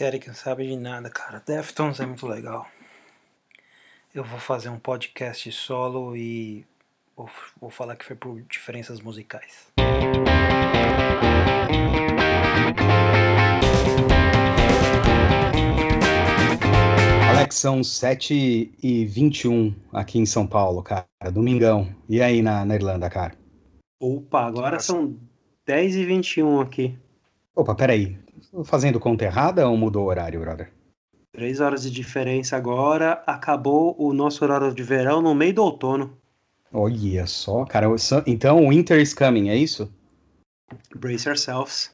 Esse Eric não sabe de nada, cara. Deftones é muito legal. Eu vou fazer um podcast solo e vou, vou falar que foi por diferenças musicais. Alex, são 7 e 21 aqui em São Paulo, cara. Domingão. E aí na, na Irlanda, cara? Opa, agora são 10 e 21 aqui. Opa, peraí. Fazendo conta errada ou mudou o horário, brother? Três horas de diferença agora. Acabou o nosso horário de verão no meio do outono. Olha só, cara. Então, winter is coming, é isso? Brace yourselves.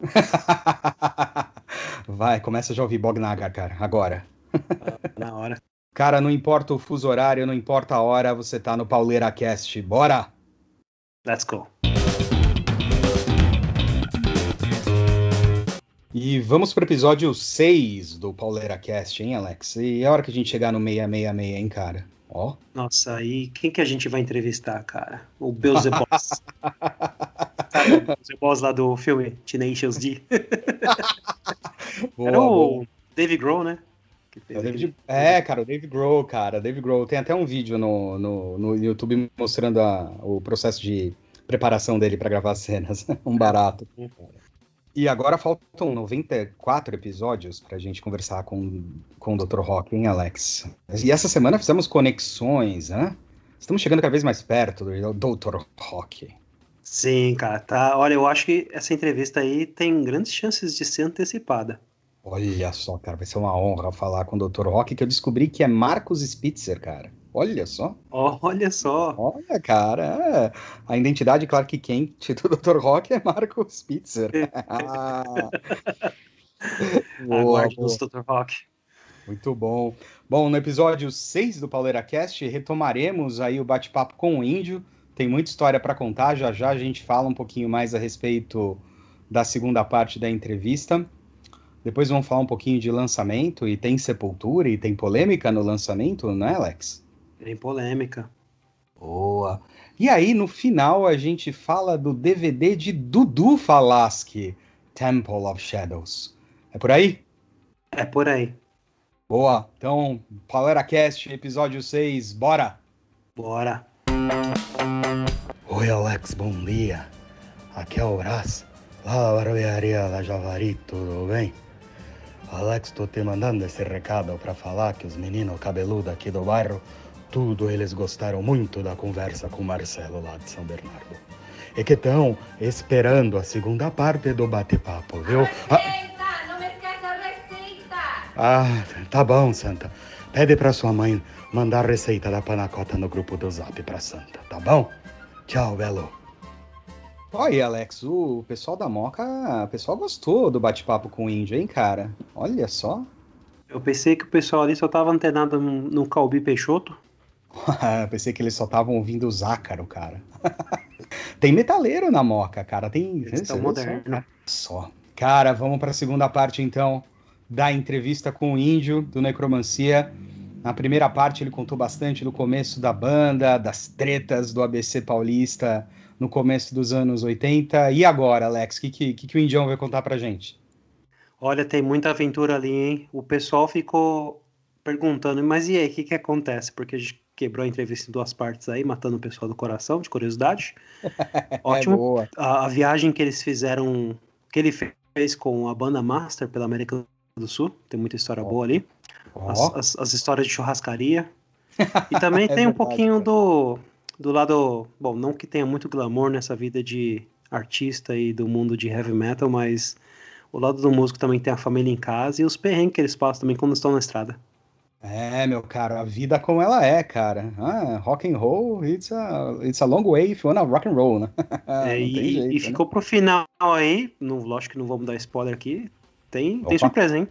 Vai, começa a já ouvir Bognagar, cara, agora. Na hora. Cara, não importa o fuso horário, não importa a hora, você tá no Pauleira Cast. Bora! Let's go. E vamos pro episódio 6 do Pauleira Cast, hein, Alex? E é hora que a gente chegar no 666, hein, cara? Ó. Nossa, aí quem que a gente vai entrevistar, cara? O Beelzebub. Sabe o lá do filme Tenacious D? boa, Era o boa. Dave Grohl, né? É, o David- é, cara, o Dave Grohl, cara, Dave Grohl. Tem até um vídeo no, no, no YouTube mostrando a- o processo de preparação dele pra gravar as cenas. um barato. E agora faltam 94 episódios pra gente conversar com, com o Dr. Rock, hein, Alex? E essa semana fizemos conexões, né? Estamos chegando cada vez mais perto do Dr. Rock. Sim, cara, tá. Olha, eu acho que essa entrevista aí tem grandes chances de ser antecipada. Olha só, cara, vai ser uma honra falar com o Dr. Rock, que eu descobri que é Marcos Spitzer, cara. Olha só. Olha só. Olha, cara, é. a identidade Clark Kent do Dr. Rock é Marco Spitzer. Ah. Boa, Aguarde boa. nos Dr. Rock. Muito bom. Bom, no episódio 6 do Pauleira Cast, retomaremos aí o bate-papo com o Índio. Tem muita história para contar, já já a gente fala um pouquinho mais a respeito da segunda parte da entrevista. Depois vamos falar um pouquinho de lançamento, e tem sepultura, e tem polêmica no lançamento, não é, Alex? Tem polêmica. Boa. E aí, no final, a gente fala do DVD de Dudu Falaschi, Temple of Shadows. É por aí? É por aí. Boa. Então, PaleraCast, episódio 6, bora! Bora. Oi, Alex, bom dia. Aqui é o Brás, lá da barbearia da Javari, tudo bem? Alex, tô te mandando esse recado para falar que os meninos cabeludos aqui do bairro, tudo eles gostaram muito da conversa com o Marcelo lá de São Bernardo. E que estão esperando a segunda parte do bate-papo, viu? Ah, Receita! Não me esquece a receita! ah, tá bom, Santa. Pede pra sua mãe mandar a receita da panacota no grupo do Zap pra Santa, tá bom? Tchau, Belo. Oi, Alex, o pessoal da Moca, o pessoal gostou do bate-papo com o índio, hein, cara? Olha só. Eu pensei que o pessoal ali só tava antenado no, no Calbi Peixoto. Pensei que eles só estavam ouvindo o Zácaro, cara. Tem metaleiro na Moca, cara. Tem. Estão Olha modernos. Só. Cara, vamos para a segunda parte então da entrevista com o Índio do Necromancia. Na primeira parte ele contou bastante do começo da banda, das tretas do ABC Paulista no começo dos anos 80. E agora, Alex, o que, que, que, o Indião vai contar pra gente? Olha, tem muita aventura ali, hein? O pessoal ficou perguntando, mas e aí, o que que acontece? Porque a gente quebrou a entrevista em duas partes aí, matando o pessoal do coração, de curiosidade. Ótimo. É a, a viagem que eles fizeram, que ele fez com a banda Master pela América do Sul, tem muita história Ó. boa ali. As, Ó, as- as histórias de churrascaria. E também É tem um verdade, pouquinho cara. do, do lado. Bom, não que tenha muito glamour nessa vida de artista e do mundo de heavy metal, mas o lado do músico também tem a família em casa e os perrengues que eles passam também quando estão na estrada. É, meu caro, a vida como ela é, cara. Ah, rock and roll, it's a, it's a long way if you wanna rock and roll, né? É, e, tem e jeito, né? ficou pro final aí, não, lógico que não vamos dar spoiler aqui. Tem, tem surpresa, hein?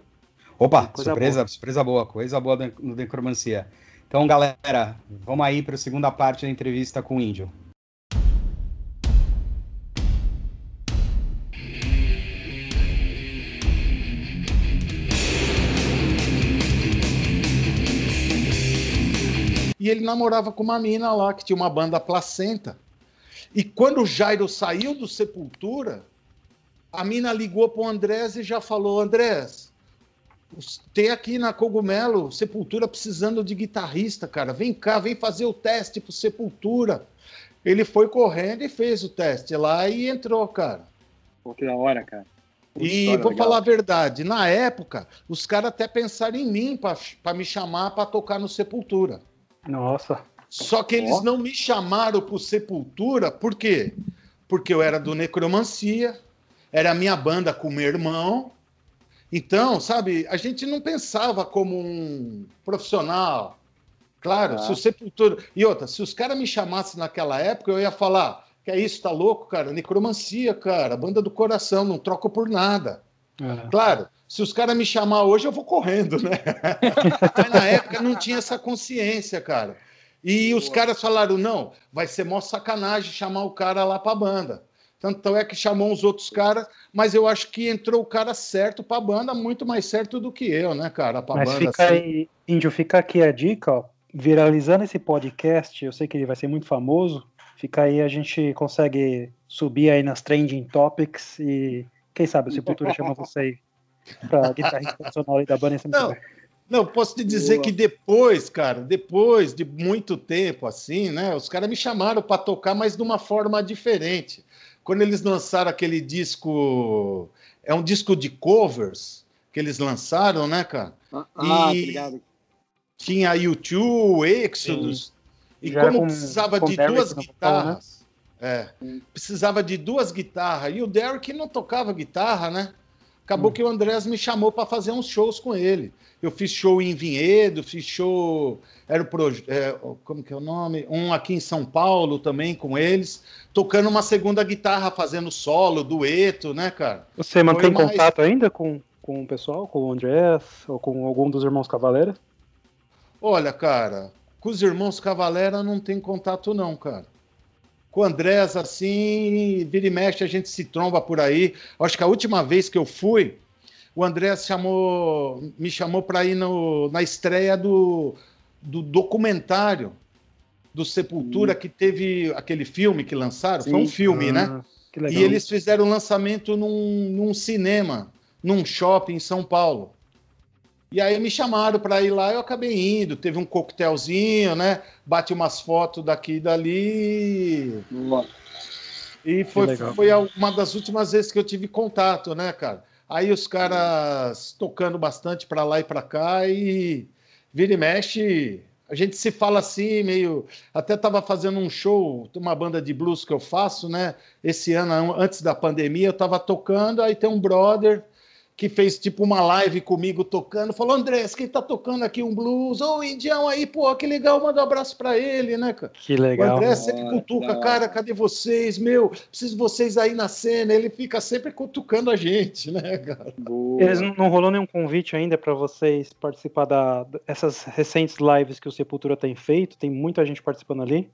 Opa, surpresa, surpresa boa, coisa boa no Necromancia. Então, galera, vamos aí para a segunda parte da entrevista com o Índio. E ele namorava com uma mina lá que tinha uma banda placenta. E quando o Jairo saiu do Sepultura, a mina ligou para o Andrés e já falou: Andrés, tem aqui na Cogumelo Sepultura precisando de guitarrista, cara. Vem cá, vem fazer o teste pro Sepultura. Ele foi correndo e fez o teste lá e entrou, cara. Pô, que da hora, cara. E vou legal. falar a verdade, na época, os caras até pensaram em mim para me chamar para tocar no Sepultura. Nossa. Só que eles oh. não me chamaram pro Sepultura, por quê? Porque eu era do Necromancia, era a minha banda com meu irmão. Então, sabe, a gente não pensava como um profissional. Claro, ah. se o Sepultura. E outra, se os caras me chamassem naquela época, eu ia falar: que é isso, tá louco, cara? Necromancia, cara, banda do coração, não troco por nada. É. Claro, se os caras me chamar hoje, eu vou correndo, né? Mas na época não tinha essa consciência, cara. E os caras falaram: não, vai ser mó sacanagem chamar o cara lá pra banda. Tanto é que chamou os outros caras, mas eu acho que entrou o cara certo pra banda, muito mais certo do que eu, né, cara? Pra mas banda, fica assim. aí, Índio, fica aqui a dica, ó. Viralizando esse podcast, eu sei que ele vai ser muito famoso. Fica aí, a gente consegue subir aí nas trending topics e quem sabe o Sepultura chama você aí pra guitarrista profissional aí da banda. Não, não, posso te dizer Boa. que depois, cara, depois de muito tempo assim, né, os caras me chamaram para tocar, mas de uma forma diferente. Quando eles lançaram aquele disco, é um disco de covers que eles lançaram, né, cara? Ah, e obrigado. Tinha YouTube, Exodus, Sim. e Já como com, precisava com de duas guitarras, né? é, precisava de duas guitarras, e o Derek não tocava guitarra, né? Acabou hum. que o Andrés me chamou para fazer uns shows com ele. Eu fiz show em Vinhedo, fiz show. Era o. É, como que é o nome? Um aqui em São Paulo também com eles, tocando uma segunda guitarra, fazendo solo, dueto, né, cara? Você mantém mais... contato ainda com, com o pessoal, com o Andrés ou com algum dos irmãos Cavaleira? Olha, cara, com os irmãos Cavaleira não tem contato, não, cara com o Andrés, assim, vira e mexe, a gente se tromba por aí. Acho que a última vez que eu fui, o Andrés chamou, me chamou para ir no, na estreia do, do documentário do Sepultura, que teve aquele filme que lançaram. Sim. Foi um filme, né? ah, né? E eles fizeram o lançamento num, num cinema, num shopping em São Paulo. E aí me chamaram para ir lá, eu acabei indo. Teve um coquetelzinho, né? Bate umas fotos daqui e dali. E foi, foi uma das últimas vezes que eu tive contato, né, cara? Aí os caras tocando bastante para lá e para cá e vira e mexe. A gente se fala assim, meio. Até estava fazendo um show, uma banda de blues que eu faço, né? Esse ano, antes da pandemia, eu estava tocando, aí tem um brother que fez tipo uma live comigo tocando, falou: Andrés, quem tá tocando aqui um blues? Ô, oh, Indião aí, pô, que legal, manda um abraço pra ele, né, cara? Que legal. O André sempre cutuca, cara, cadê vocês? Meu, preciso de vocês aí na cena. Ele fica sempre cutucando a gente, né, cara? Eles não, não rolou nenhum convite ainda para vocês participar da, dessas recentes lives que o Sepultura tem feito? Tem muita gente participando ali.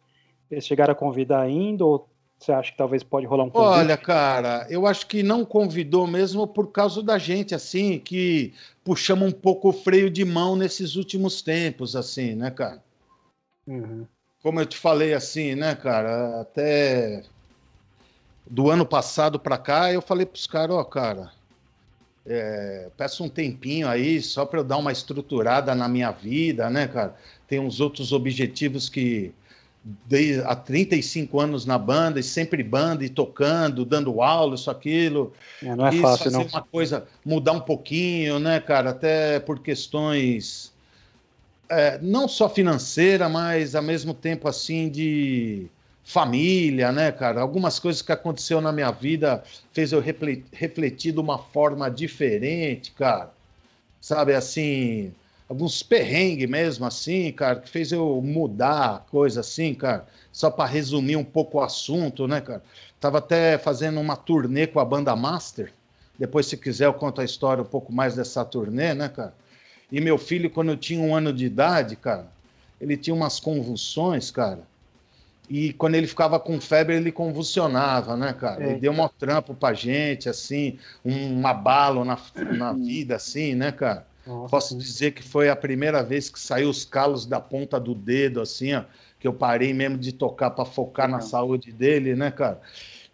Eles chegaram a convidar ainda ou você acha que talvez pode rolar um convite? Olha, cara, eu acho que não convidou mesmo por causa da gente, assim, que puxamos um pouco o freio de mão nesses últimos tempos, assim, né, cara? Uhum. Como eu te falei, assim, né, cara, até do ano passado para cá, eu falei para os caras, ó, cara, é, peço um tempinho aí só para eu dar uma estruturada na minha vida, né, cara? Tem uns outros objetivos que de, há 35 anos na banda, e sempre banda, e tocando, dando aula, isso, aquilo. É, não é e fácil, fazer não. uma coisa, mudar um pouquinho, né, cara? Até por questões é, não só financeira, mas ao mesmo tempo, assim, de família, né, cara? Algumas coisas que aconteceu na minha vida fez eu refletir de uma forma diferente, cara. Sabe, assim, alguns perrengues mesmo, assim, cara, que fez eu mudar coisa assim, cara. Só para resumir um pouco o assunto, né, cara? Tava até fazendo uma turnê com a banda Master. Depois, se quiser, eu conto a história um pouco mais dessa turnê, né, cara? E meu filho, quando eu tinha um ano de idade, cara, ele tinha umas convulsões, cara. E quando ele ficava com febre, ele convulsionava, né, cara? Ele deu um trampo pra gente, assim, um abalo na, na vida, assim, né, cara? Nossa, Posso dizer que foi a primeira vez que saiu os calos da ponta do dedo, assim, ó, que eu parei mesmo de tocar para focar na saúde dele, né, cara?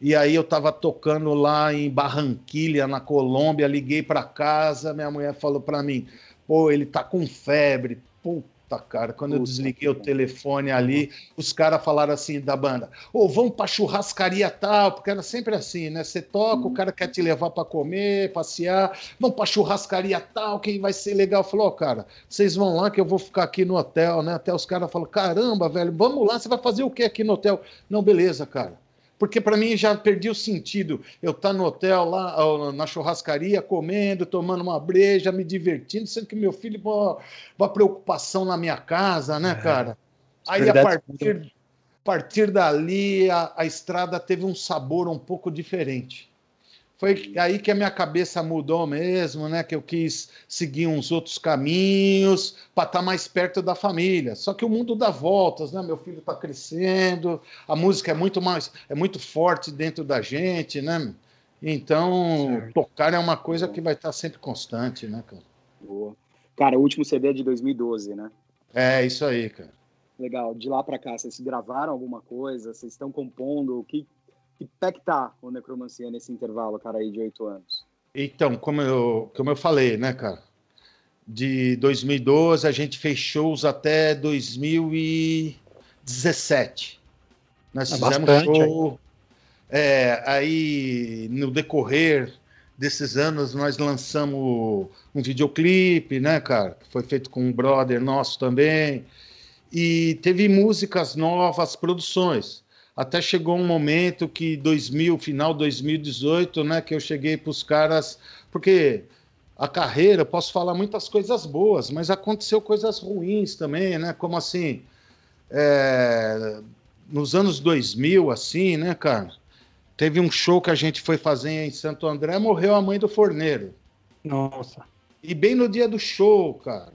E aí eu tava tocando lá em Barranquilha, na Colômbia, liguei para casa, minha mulher falou para mim, pô, ele tá com febre. Puta, cara, quando eu Puta desliguei o telefone ali, os caras falaram assim da banda, ô, vamos pra churrascaria tal, porque era sempre assim, né? Você toca, o cara quer te levar para comer, passear, vamos pra churrascaria tal, que vai ser legal. Falou, ó, cara, vocês vão lá que eu vou ficar aqui no hotel, né? Até os caras falam, caramba, velho, vamos lá, você vai fazer o que aqui no hotel? Não, beleza, cara. Porque para mim já perdi o sentido. Eu estar no hotel lá, na churrascaria, comendo, tomando uma breja, me divertindo, sendo que meu filho, pô, uma preocupação na minha casa, né, É. cara? Aí a partir, partir dali, a, a estrada teve um sabor um pouco diferente. Foi aí que a minha cabeça mudou mesmo, né? Que eu quis seguir uns outros caminhos para estar mais perto da família. Só que o mundo dá voltas, né? Meu filho está crescendo, a música é muito mais, é muito forte dentro da gente, né? Então, Certo. tocar é uma coisa que vai estar sempre constante, né, cara? Boa. Cara, o último CD é de 2012, né? É isso aí, cara. Legal. De lá pra cá, vocês gravaram alguma coisa? Vocês estão compondo? O que, que pé que tá o Necromancia nesse intervalo, cara, aí de oito anos? Então, como eu, como eu falei, né, cara? De 2012 a gente fez shows até 2017. Nós É fizemos bastante show. É, aí no decorrer desses anos nós lançamos um videoclipe, né, cara? Que foi feito com um brother nosso também. E teve músicas novas, produções. Até chegou um momento que 2000, final 2018, né, que eu cheguei para os caras, porque a carreira, posso falar muitas coisas boas, mas aconteceu coisas ruins também, né? Como assim, é, nos anos 2000, assim, né, cara? Teve um show que a gente foi fazer em Santo André, morreu a mãe do forneiro. Nossa. E bem no dia do show, cara.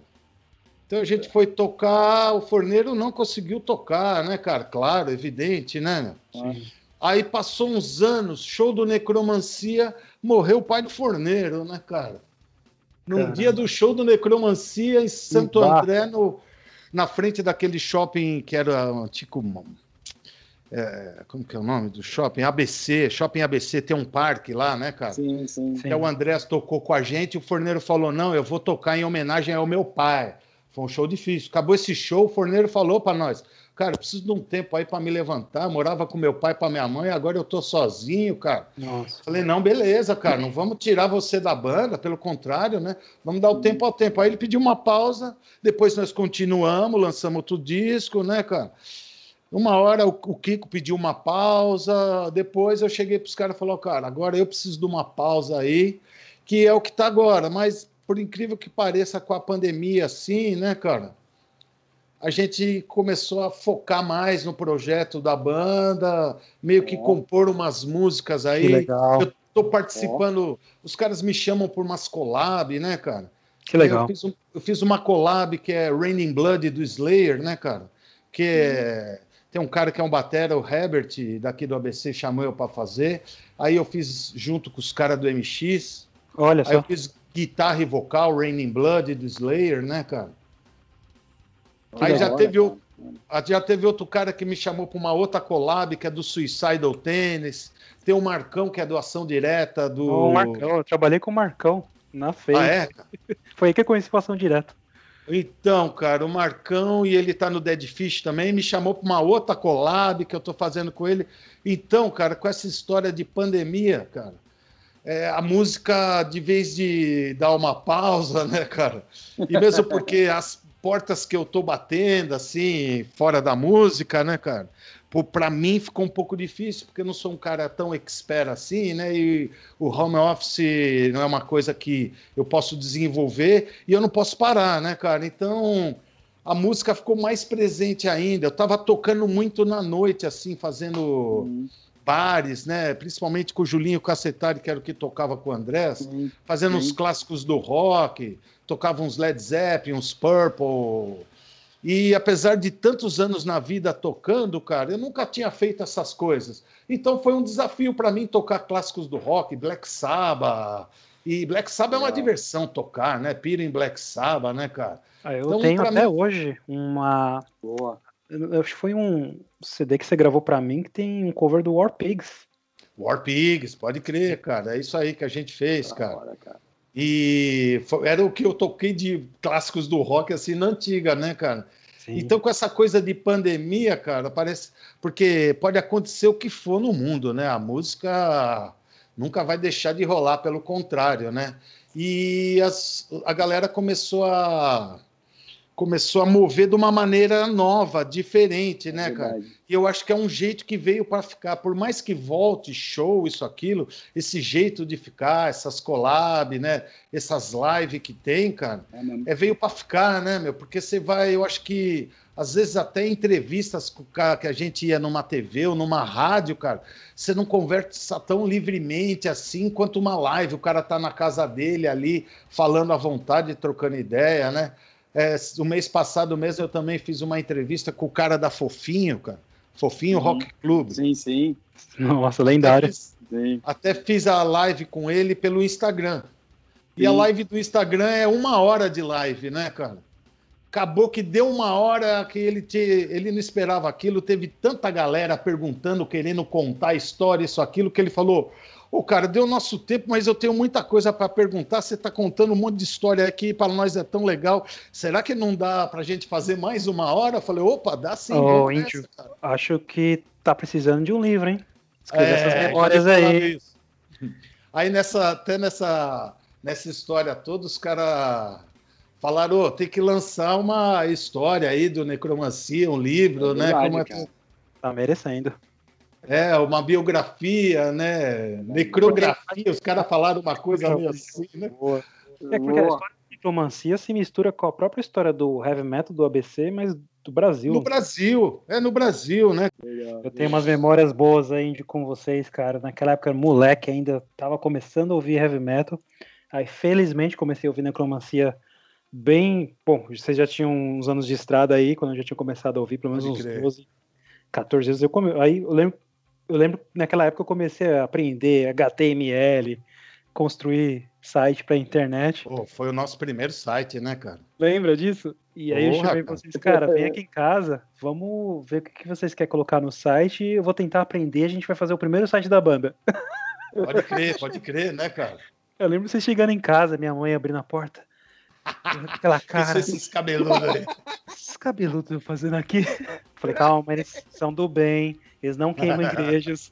Então a gente foi tocar, o forneiro não conseguiu tocar, né, cara? Claro, evidente, né? Sim. Aí passou uns anos, show do Necromancia, morreu o pai do forneiro, né, cara? No Caramba. dia do show do Necromancia em Santo Bah. André, no, na frente daquele shopping que era tipo. é, como que é o nome do shopping? ABC, Shopping ABC, tem um parque lá, né, cara? Sim, sim. Sim. Até o Andrés tocou com a gente, o forneiro falou: não, eu vou tocar em homenagem ao meu pai. Foi um show difícil. Acabou esse show, o forneiro falou para nós: cara, eu preciso de um tempo aí para me levantar. Eu morava com meu pai para minha mãe, agora eu tô sozinho, cara. Nossa. Falei: não, beleza, cara, não vamos tirar você da banda, pelo contrário, né? Vamos dar o tempo ao tempo. Aí ele pediu uma pausa, depois nós continuamos, lançamos outro disco, né, cara? Uma hora o, o Kiko pediu uma pausa, depois eu cheguei para os caras e falei, cara, agora eu preciso de uma pausa aí, que é o que está agora, mas por incrível que pareça com a pandemia assim, né, cara? A gente começou a focar mais no projeto da banda, meio que Ó. compor umas músicas aí. Que legal. Eu tô participando, os caras me chamam por umas collab, né, cara? Que legal. Eu fiz, um- eu fiz uma collab que é Raining Blood do Slayer, né, cara? Que é- tem um cara que é um batera, o Herbert, daqui do ABC, chamou eu para fazer. Aí eu fiz junto com os caras do MX. Olha Aí eu só. fiz guitarra e vocal, Raining Blood do Slayer, né, cara? Que Aí já hora, teve, o- cara. ah, já teve outro cara que me chamou para uma outra collab, que é do Suicidal Tennis. Tem o Marcão, que é doação direta do. O Marcão, eu trabalhei com o Marcão na feira. Ah, é? Foi aí que eu conheci passão direto. Então, cara, o Marcão e ele tá no Dead Fish também, me chamou para uma outra collab que eu tô fazendo com ele. Então, cara, com essa história de pandemia, cara, é, a música, de vez de dar uma pausa, né, cara? E mesmo porque as portas que eu tô batendo, assim, fora da música, né, cara? Pô, Pra mim ficou um pouco difícil, porque eu não sou um cara tão expert assim, né? E o home office não é uma coisa que eu posso desenvolver e eu não posso parar, né, cara? Então a música ficou mais presente ainda. Eu tava tocando muito na noite, assim, fazendo Uhum, bares, né? Principalmente com o Julinho Cacetari, que era o que tocava com o Andrés, uhum. fazendo uns Sim. clássicos do rock, tocava uns Led Zeppelin, uns Purple. E apesar de tantos anos na vida tocando, cara, eu nunca tinha feito essas coisas. Então foi um desafio para mim tocar clássicos do rock, Black Sabbath E Black Sabbath é uma diversão tocar, né? Pira em Black Sabbath, né, cara? Ah, eu Então, tenho até mim- hoje uma. Boa. Eu Acho que foi um CD que você gravou pra mim que tem um cover do War Pigs. War Pigs, pode crer, cara. É isso aí que a gente fez, cara. hora, cara. E foi- era o que eu toquei de clássicos do rock, assim, na antiga, né, cara? Sim. Então, com essa coisa de pandemia, cara, parece. Porque pode acontecer o que for no mundo, né? A música nunca vai deixar de rolar, pelo contrário, né? E as- a galera começou a. Começou a mover de uma maneira nova, diferente, né, cara? E eu acho que é um jeito que veio para ficar. Por mais que volte show, isso, aquilo, esse jeito de ficar, essas collab, né? Essas lives que tem, cara, É é veio para ficar, né, meu? Porque você vai, eu acho que às vezes até entrevistas com o cara que a gente ia numa TV ou numa rádio, cara, você não conversa tão livremente assim quanto uma live. O cara tá na casa dele ali, falando à vontade, trocando ideia, né? É, o mês passado mesmo eu também fiz uma entrevista com o cara da Fofinho, cara. Fofinho Uhum. Rock Club. Sim, sim. Nossa, Até lendário. fiz, sim. até fiz a live com ele pelo Instagram. E a live do Instagram é uma hora de live, né, cara? Acabou que deu uma hora que ele, te, ele não esperava aquilo, teve tanta galera perguntando, querendo contar a história, isso, aquilo, que ele falou: Ô, cara, deu nosso tempo, mas eu tenho muita coisa para perguntar. Você está contando um monte de história aqui, para nós é tão legal. Será que não dá para a gente fazer mais uma hora? Eu falei: opa, dá sim. Ô, Índio. cara. Acho que tá precisando de um livro, hein? Escrever É, essas memórias aí. isso. Aí nessa, até nessa, nessa história toda, os caras falaram, "Ô, tem que lançar uma história aí do Necromancia, um livro, É né? verdade, Como é. Tá merecendo. É, uma biografia, né? Necrografia, os caras falaram uma coisa meio assim, né? É porque a história de necromancia se mistura com a própria história do heavy metal do ABC, mas do Brasil. No Brasil, é no Brasil, né? Eu tenho umas memórias boas aí de com vocês, cara. Naquela época, moleque, ainda tava começando a ouvir heavy metal. Aí, felizmente, comecei a ouvir necromancia bem. Bom, vocês já tinham uns anos de estrada aí, quando eu já tinha começado a ouvir, pelo menos Pode uns crer. 12, 14 anos. Eu come... Aí eu lembro, eu lembro que naquela época eu comecei a aprender HTML, construir site pra internet. Pô, foi o nosso primeiro site, né, cara? Lembra disso? E aí eu Porra, chamei cara. vocês, cara, vem aqui em casa, vamos ver o que que vocês querem colocar no site. Eu vou tentar aprender, a gente vai fazer o primeiro site da banda. Pode crer, pode crer, né, cara? Eu lembro vocês chegando em casa, minha mãe abrindo a porta. Aquela cara, Isso, esses cabeludos aí. esses cabeludos eu fazendo aqui. Falei, calma, eles são do bem, eles não queimam igrejas.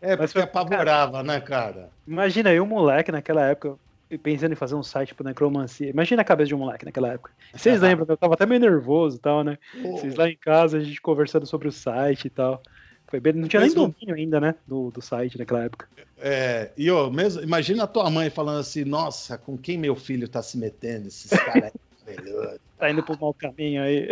É, Mas porque foi- apavorava, né, cara? Imagina eu, moleque, naquela época, pensando em fazer um site pro necromancia. Imagina a cabeça de um moleque naquela época. Vocês lembram que eu tava até meio nervoso e tal, né? Vocês lá em casa, a gente conversando sobre o site e tal. Foi bem... Não tinha nem domínio ainda, né? Do, do site naquela época. É, e ó, mesmo, imagina a tua mãe falando assim, nossa, com quem meu filho tá se metendo, esses caras aí, melhor. Tá indo pro mau caminho aí.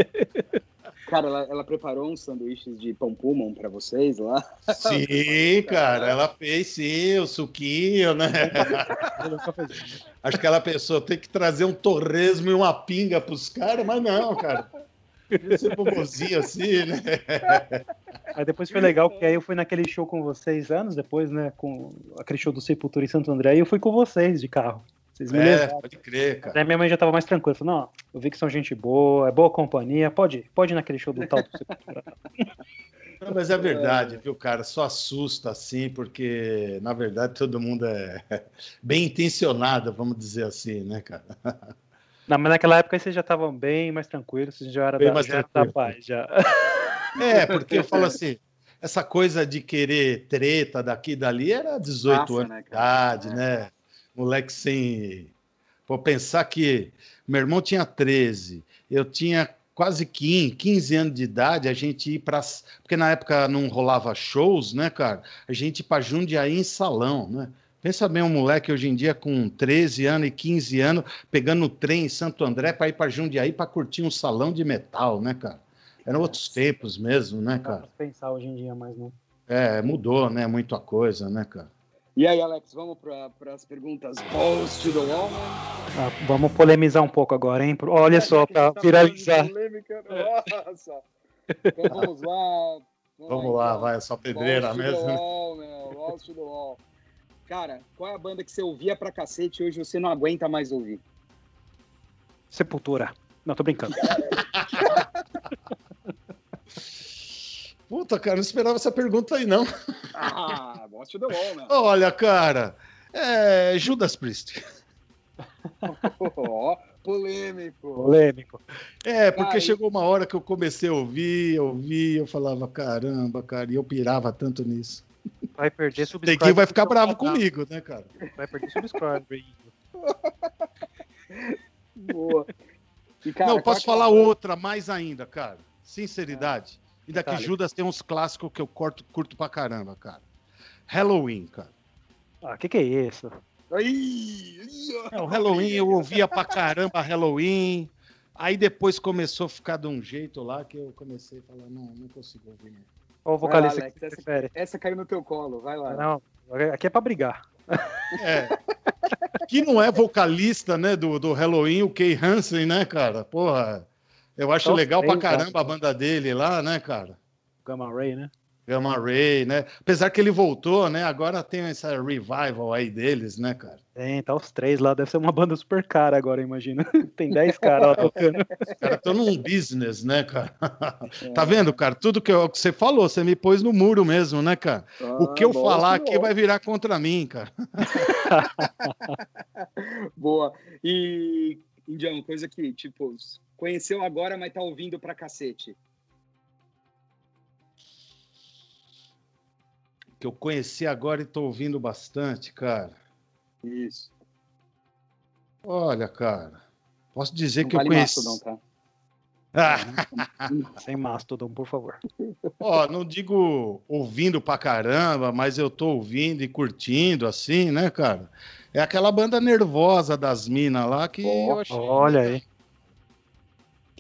Cara, ela, ela preparou uns sanduíches de pão pulmon pra vocês lá. Sim, cara, ela fez sim, o suquinho, né? Acho que ela pensou, tem que trazer um torresmo e uma pinga pros caras, mas não, cara. Ser bobozinho assim, né? Aí depois foi legal, porque aí eu fui naquele show com vocês anos depois, né? Com aquele show do Sepultura em Santo André, e eu fui com vocês de carro. Vocês me É, levaram. pode crer, cara. Aí minha mãe já tava mais tranquila. Falou, não, eu vi que são gente boa, é boa companhia, pode ir, pode ir naquele show do tal. Não, mas é verdade, viu, cara? Só assusta assim, porque na verdade todo mundo é bem intencionado, vamos dizer assim, né, cara? Não, mas naquela época vocês já estavam bem mais tranquilos, vocês já eram Bem da, mais já era da tranquilo. paz, já. É, porque eu falo assim, essa coisa de querer treta daqui e dali era 18 Passa, anos né, de idade, né? Moleque sem. Vou pensar que meu irmão tinha 13, eu tinha quase 15, 15 anos de idade, a gente ir para. Porque na época não rolava shows, né, cara? A gente ir para Jundiaí em salão, né? Pensa bem um moleque hoje em dia com 13 anos e 15 anos, pegando o trem em Santo André para ir para Jundiaí para curtir um salão de metal, né, cara? Eram outros tempos mesmo, né, Não dá cara? pra pensar hoje em dia mais, não. É, mudou, né? Muita coisa, né, cara? E aí, Alex, vamos para as perguntas balls to the wall? Ah, vamos polemizar um pouco agora, hein? Olha só, pra Tá viralizar. polêmica, Nossa. Então vamos lá. Vamos lá, então. vai, só pedreira Balls to mesmo. the né? wall, meu. Balls to the wall. Cara, qual é a banda que você ouvia pra cacete e hoje você não aguenta mais ouvir? Sepultura. Não, tô brincando. Puta, cara, não esperava essa pergunta aí, não. Ah, Boss to the Wall, né? Olha, cara, é Judas Priest. Ó, polêmico. Polêmico. É, porque Cara, chegou uma hora que eu comecei a ouvir, ouvir, eu falava, caramba, cara, e eu pirava tanto nisso. Vai perder subscribe. Neguinho vai ficar bravo comigo, né, cara? Vai perder subscribe. Boa. E, cara, não, posso é falar outra mais ainda, cara. Sinceridade. E daqui Detalhe. Judas tem uns clássicos que eu corto, curto pra caramba, cara. Halloween, cara. Ah, que que é isso? Ai, ai, ó. É, o Halloween, eu ouvia pra caramba Halloween. Aí depois começou a ficar de um jeito lá que eu comecei a falar, não, não consigo ouvir. Qual o vocalista Alex, que você essa-? Essa caiu no teu colo, vai lá. Não, aqui é pra brigar. É. Que não é vocalista, né, do, do Halloween, o Kay Hansen, né, cara? Porra, eu acho legal pra três, cara. caramba a banda dele lá, né, cara? Gamma Ray, né? Gamma Ray, né? Apesar que ele voltou, né? Agora tem essa revival aí deles, né, cara? Tem, tá os três lá. Deve ser uma banda super cara agora, imagina. Tem 10 caras lá tocando. Os caras estão num business, né, cara? É. Tá vendo, cara? Tudo que, eu- que você falou, você me pôs no muro mesmo, né, cara? O que eu Ah, falar the aqui vai virar contra mim, cara. Boa. E, Indião, coisa que, tipo, conheceu agora, mas tá ouvindo pra cacete. Que eu conheci agora e tô ouvindo bastante, cara. Isso. Olha, cara. Posso dizer Não que vale eu conheci. Mastodon, tá? Ah, Sem Mastodon, por favor. ó, não digo ouvindo pra caramba, mas eu tô ouvindo e curtindo, assim, né, cara? É aquela banda nervosa das minas lá que eu achei, Olha aí.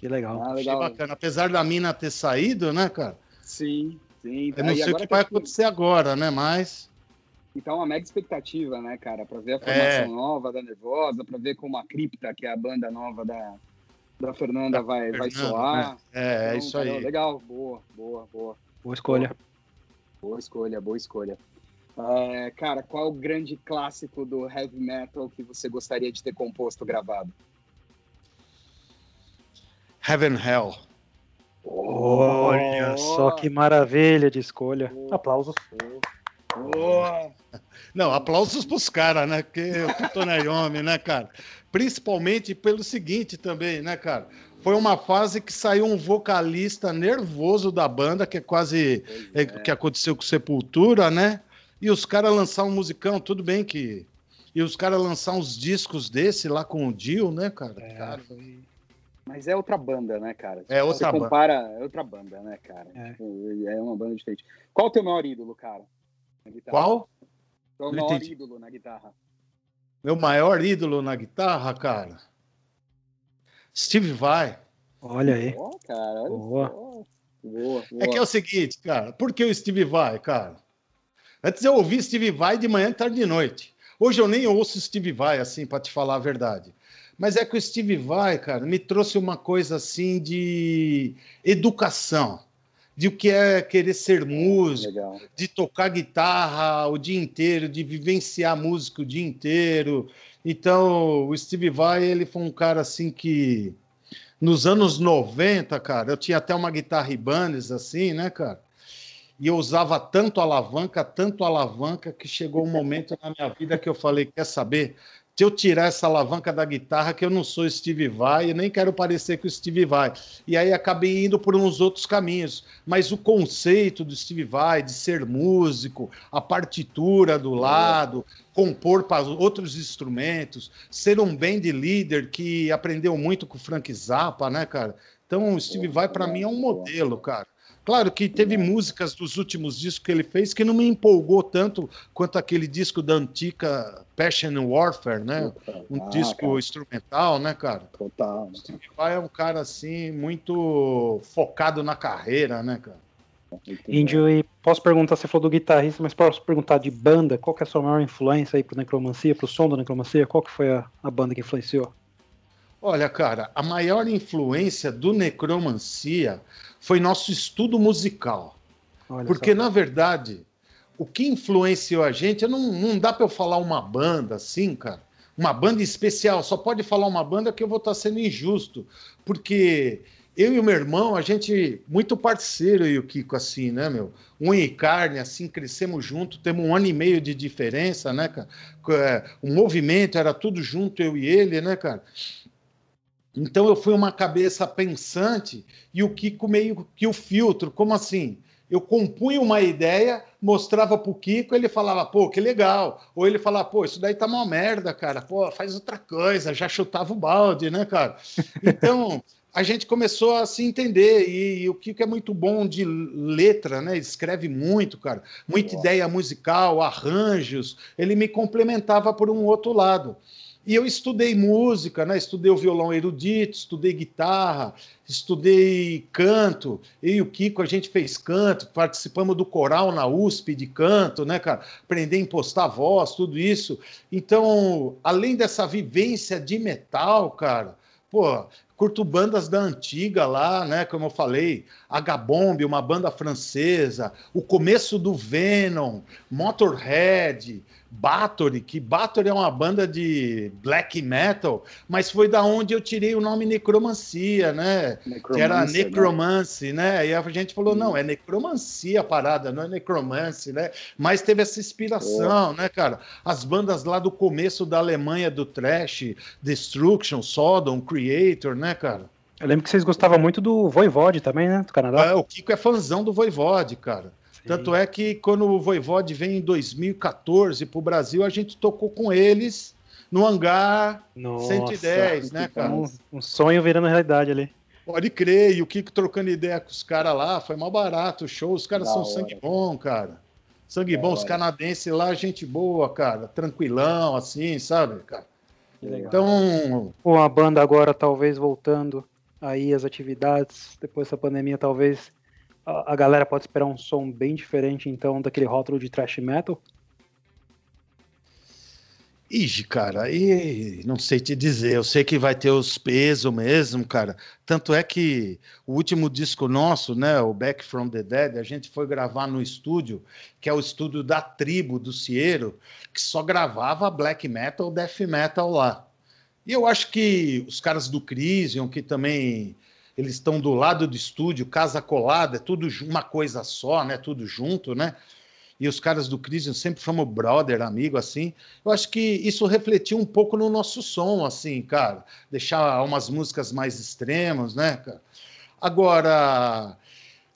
Que legal. Ah, achei legal. bacana. Apesar da mina ter saído, né, cara? Sim, sim. Eu não E sei o que vai tá- acontecer agora, né? Mas. Então, uma mega expectativa, né, cara? Pra ver a É. formação nova da Nervosa, pra ver como a Cripta, que é a banda nova da, da Fernanda, vai, vai Fernanda, soar. né? É, é Então, isso cara, aí. Legal, boa, boa, boa. Boa escolha. Boa escolha, boa escolha. É, cara, qual o grande clássico do heavy metal que você gostaria de ter composto, gravado? Heaven Hell. Olha só que maravilha de escolha. Aplausos. Boa! Não, aplausos pros caras, né? Porque eu tô na né, cara? Principalmente pelo seguinte também, né, cara? Foi uma fase que saiu um vocalista nervoso da banda, que é quase é, que aconteceu com Sepultura, né? E os caras lançaram um musicão, tudo bem que. E os caras lançaram uns discos desse lá com o Dio, né, cara? É, Cara, foi- Mas é outra banda, né, cara? É outra Você banda. compara, é outra banda, né, cara? É. Tipo, É uma banda diferente. Qual o teu maior ídolo, cara? Qual? Não maior entendi. ídolo na guitarra? Meu maior ídolo na guitarra, cara? Steve Vai. Olha aí. Ó, cara, olha Boa. só. Boa, É que é o seguinte, cara. Por que o Steve Vai, cara? Antes eu ouvi Steve Vai de manhã, tarde e de noite. Hoje eu nem ouço Steve Vai, assim, para te falar a verdade. Mas é que o Steve Vai, cara, me trouxe uma coisa assim de educação, de o que é querer ser músico, Legal. de tocar guitarra o dia inteiro, de vivenciar música o dia inteiro. Então, o Steve Vai, ele foi um cara assim que nos anos 90, cara, eu tinha até uma guitarra Ibanez assim, né, cara? E eu usava tanto alavanca, tanto alavanca, que chegou um momento na minha vida que eu falei: quer saber? Se eu tirar essa alavanca da guitarra, que eu não sou Steve Vai, nem quero parecer que o Steve Vai. E aí acabei indo por uns outros caminhos. Mas o conceito do Steve Vai de ser músico, a partitura do lado, compor para outros instrumentos, ser um band leader que aprendeu muito com o Frank Zappa, né, cara? Então o Steve Vai para mim é um modelo, cara. Claro que teve músicas dos últimos discos que ele fez que não me empolgou tanto quanto aquele disco da antiga Passion and Warfare, né? Um Ah, disco cara, instrumental, né, cara? Total. O Steve Vai é um cara assim muito focado na carreira, né, cara? Índio, e posso perguntar, você falou do guitarrista, mas posso perguntar de banda, qual que é a sua maior influência aí pro Necromancia, pro som do Necromancia? Qual que foi a, a banda que influenciou? Olha, cara, a maior influência do Necromancia foi nosso estudo musical. Olha Porque, só. na verdade, o que influenciou a gente, não, não dá para eu falar uma banda assim, cara. Uma banda especial, só pode falar uma banda que eu vou estar sendo injusto, porque eu e o meu irmão, a gente, muito parceiro, e o Kiko, assim, né, meu? Um e carne, assim, crescemos junto, temos um ano e meio de diferença, né, cara? É, o movimento era tudo junto, eu e ele, né, cara? Então eu fui uma cabeça pensante e o Kiko meio que o filtro, como assim? Eu compunha uma ideia, mostrava pro Kiko, ele falava, pô, que legal. Ou ele falava, pô, isso daí tá uma merda, cara. Pô, faz outra coisa, já chutava o balde, né, cara? Então, a gente começou a se entender. E, e, o Kiko é muito bom de letra, né? Ele escreve muito, cara. Muita ideia musical, arranjos. Ele me complementava por um outro lado. E eu estudei música, né? Estudei o violão erudito, estudei guitarra, estudei canto. Eu e o Kiko a gente fez canto, participamos do coral na USP de canto, né, cara? Aprender a impostar voz, tudo isso. Então, além dessa vivência de metal, cara, pô, curto bandas da antiga lá, né? Como eu falei, H-Bomb, uma banda francesa, o começo do Venom, Motorhead, Bathory, que Bathory é uma banda de black metal, mas foi da onde eu tirei o nome necromancia, né? Que era necromance, né? né? E a gente falou, não, é necromancia a parada, não é necromance, né? Mas teve essa inspiração, oh. né, cara? As bandas lá do começo da Alemanha do trash, Destruction, Sodom, Creator, né, cara? Eu lembro que vocês gostavam muito do Voivode também, né? Do Canadá. É, o Kiko é fãzão do Voivode, cara. Tanto é que quando o Voivode vem em 2014 para o Brasil, a gente tocou com eles no hangar Nossa, 110, né, cara? Um, um, sonho virando realidade ali. Pode crer, e o Kiko trocando ideia com os caras lá, foi mal barato o show, os caras são hora. sangue bom, cara. Sangue da bom, hora. os canadenses lá, gente boa, cara, tranquilão, assim, sabe, cara? Então. Com a banda agora talvez voltando aí as atividades, depois da pandemia, talvez a, galera pode esperar um som bem diferente, então, daquele rótulo de thrash metal? Ixi, cara, aí não sei te dizer. Eu sei que vai ter os pesos mesmo, cara. Tanto é que o último disco nosso, né, o Back from the Dead, a gente foi gravar no estúdio, que é o estúdio da tribo do Ciero, que só gravava black metal, death metal lá. E eu acho que os caras do Crisium, que também eles estão do lado do estúdio, casa colada, é tudo uma coisa só, né? Tudo junto, né? E os caras do Crisium sempre fomos brother, amigo, assim. Eu acho que isso refletiu um pouco no nosso som, assim, cara. Deixar umas músicas mais extremas, né, cara? Agora,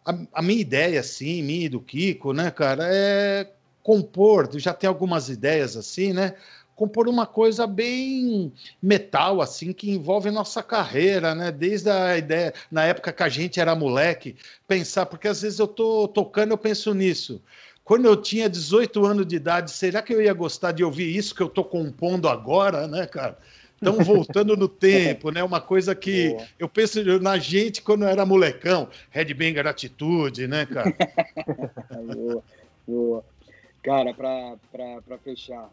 a, a minha ideia, assim, minha e do Kiko, né, cara, é compor. Já tem algumas ideias, assim, né? Compor uma coisa bem metal, assim, que envolve nossa carreira, né? Desde a ideia, na época que a gente era moleque, pensar, porque às vezes eu tô tocando, eu penso nisso. Quando eu tinha 18 anos de idade, será que eu ia gostar de ouvir isso que eu tô compondo agora, né, cara? Então, voltando no tempo, né? Uma coisa que boa. eu penso na gente quando eu era molecão, Headbanger Atitude, né, cara? boa, boa. Cara, para fechar,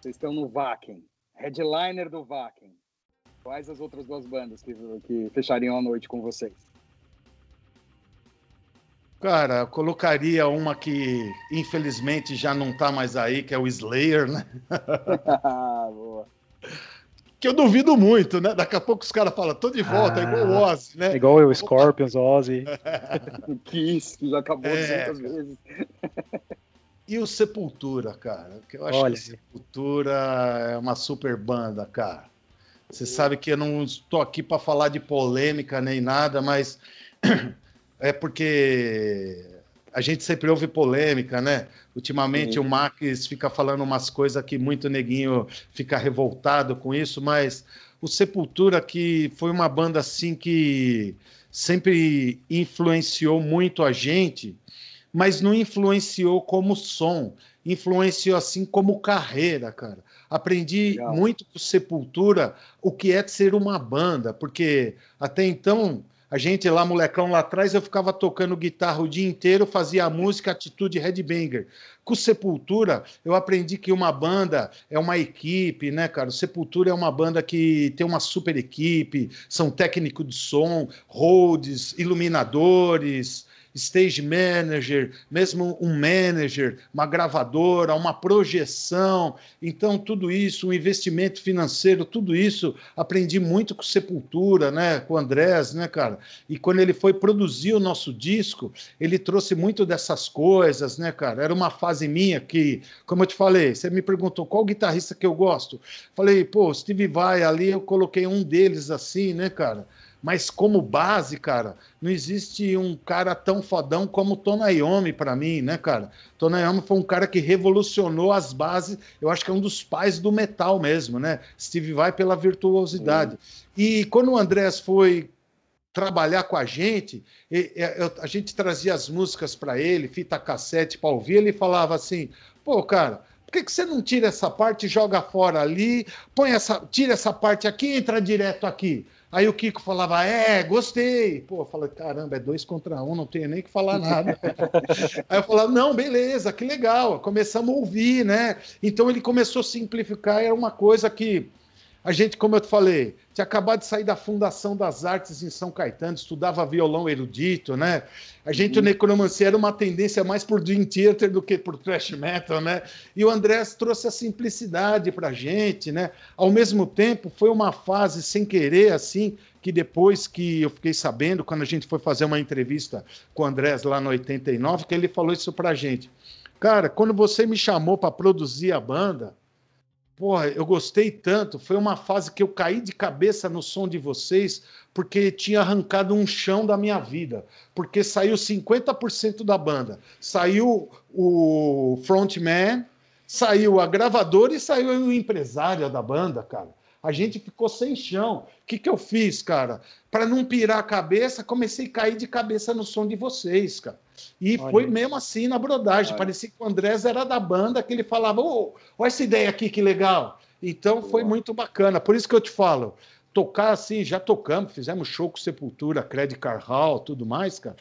vocês estão no Vakin, headliner do Vakin. Quais as outras duas bandas que, que fechariam a noite com vocês? Cara, eu colocaria uma que infelizmente já não tá mais aí, que é o Slayer, né? Boa. Que eu duvido muito, né? Daqui a pouco os caras falam, tô de volta, ah, é igual o ah, Ozzy, né? Igual o Scorpions, Ozzy. Kiss, que já acabou é, vezes. E o Sepultura, cara? Que eu acho Olha. que Sepultura é uma super banda, cara. Você sabe que eu não estou aqui para falar de polêmica nem nada, mas é porque a gente sempre ouve polêmica, né? Ultimamente Sim. o Max fica falando umas coisas que muito neguinho fica revoltado com isso, mas o Sepultura que foi uma banda assim que sempre influenciou muito a gente mas não influenciou como som, influenciou assim como carreira, cara. Aprendi Legal. muito com Sepultura o que é ser uma banda, porque até então a gente lá, molecão lá atrás, eu ficava tocando guitarra o dia inteiro, fazia a música Atitude Headbanger. Com Sepultura, eu aprendi que uma banda é uma equipe, né, cara? O Sepultura é uma banda que tem uma super equipe, são técnicos de som, holds, iluminadores, stage manager, mesmo um manager, uma gravadora, uma projeção. Então, tudo isso, um investimento financeiro, tudo isso, aprendi muito com Sepultura, né? com o Andrés, né, cara? E quando ele foi produzir o nosso disco, ele trouxe muito dessas coisas, né, cara? Era uma fase minha que, como eu te falei, você me perguntou qual guitarrista que eu gosto. Falei, pô, Steve Vai ali, eu coloquei um deles assim, né, cara? Mas como base, cara, não existe um cara tão fodão como Tony Iommi para mim, né, cara? Tony Iommi foi um cara que revolucionou as bases. Eu acho que é um dos pais do metal mesmo, né? Steve Vai pela virtuosidade. Uhum. E quando o Andrés foi trabalhar com a gente, a gente trazia as músicas para ele, fita cassete para ouvir, ele falava assim: "Pô, cara, por que, que você não tira essa parte e joga fora ali? Põe essa, tira essa parte aqui, entra direto aqui. Aí o Kiko falava, é, gostei. Pô, eu falei, caramba, é dois contra um, não tenho nem que falar nada. Aí eu falava, não, beleza, que legal. Começamos a ouvir, né? Então ele começou a simplificar, era uma coisa que a gente, como eu te falei, tinha acabado de sair da Fundação das Artes em São Caetano, estudava violão erudito, né? A gente, uhum. o necromancia era uma tendência mais por Dream Theater do que por thrash metal, né? E o Andrés trouxe a simplicidade para a gente, né? Ao mesmo tempo, foi uma fase sem querer, assim, que depois que eu fiquei sabendo, quando a gente foi fazer uma entrevista com o Andrés lá no 89, que ele falou isso para a gente. Cara, quando você me chamou para produzir a banda, Porra, eu gostei tanto. Foi uma fase que eu caí de cabeça no som de vocês, porque tinha arrancado um chão da minha vida. Porque saiu 50% da banda. Saiu o frontman, saiu a gravadora e saiu o empresário da banda, cara. A gente ficou sem chão. O que, que eu fiz, cara? Para não pirar a cabeça, comecei a cair de cabeça no som de vocês, cara. E olha foi mesmo assim na brodagem. Olha. Parecia que o Andrés era da banda, que ele falava: oh, olha essa ideia aqui, que legal. Então foi muito bacana. Por isso que eu te falo, tocar assim, já tocamos, fizemos show com Sepultura, Credit Car Hall, tudo mais, cara.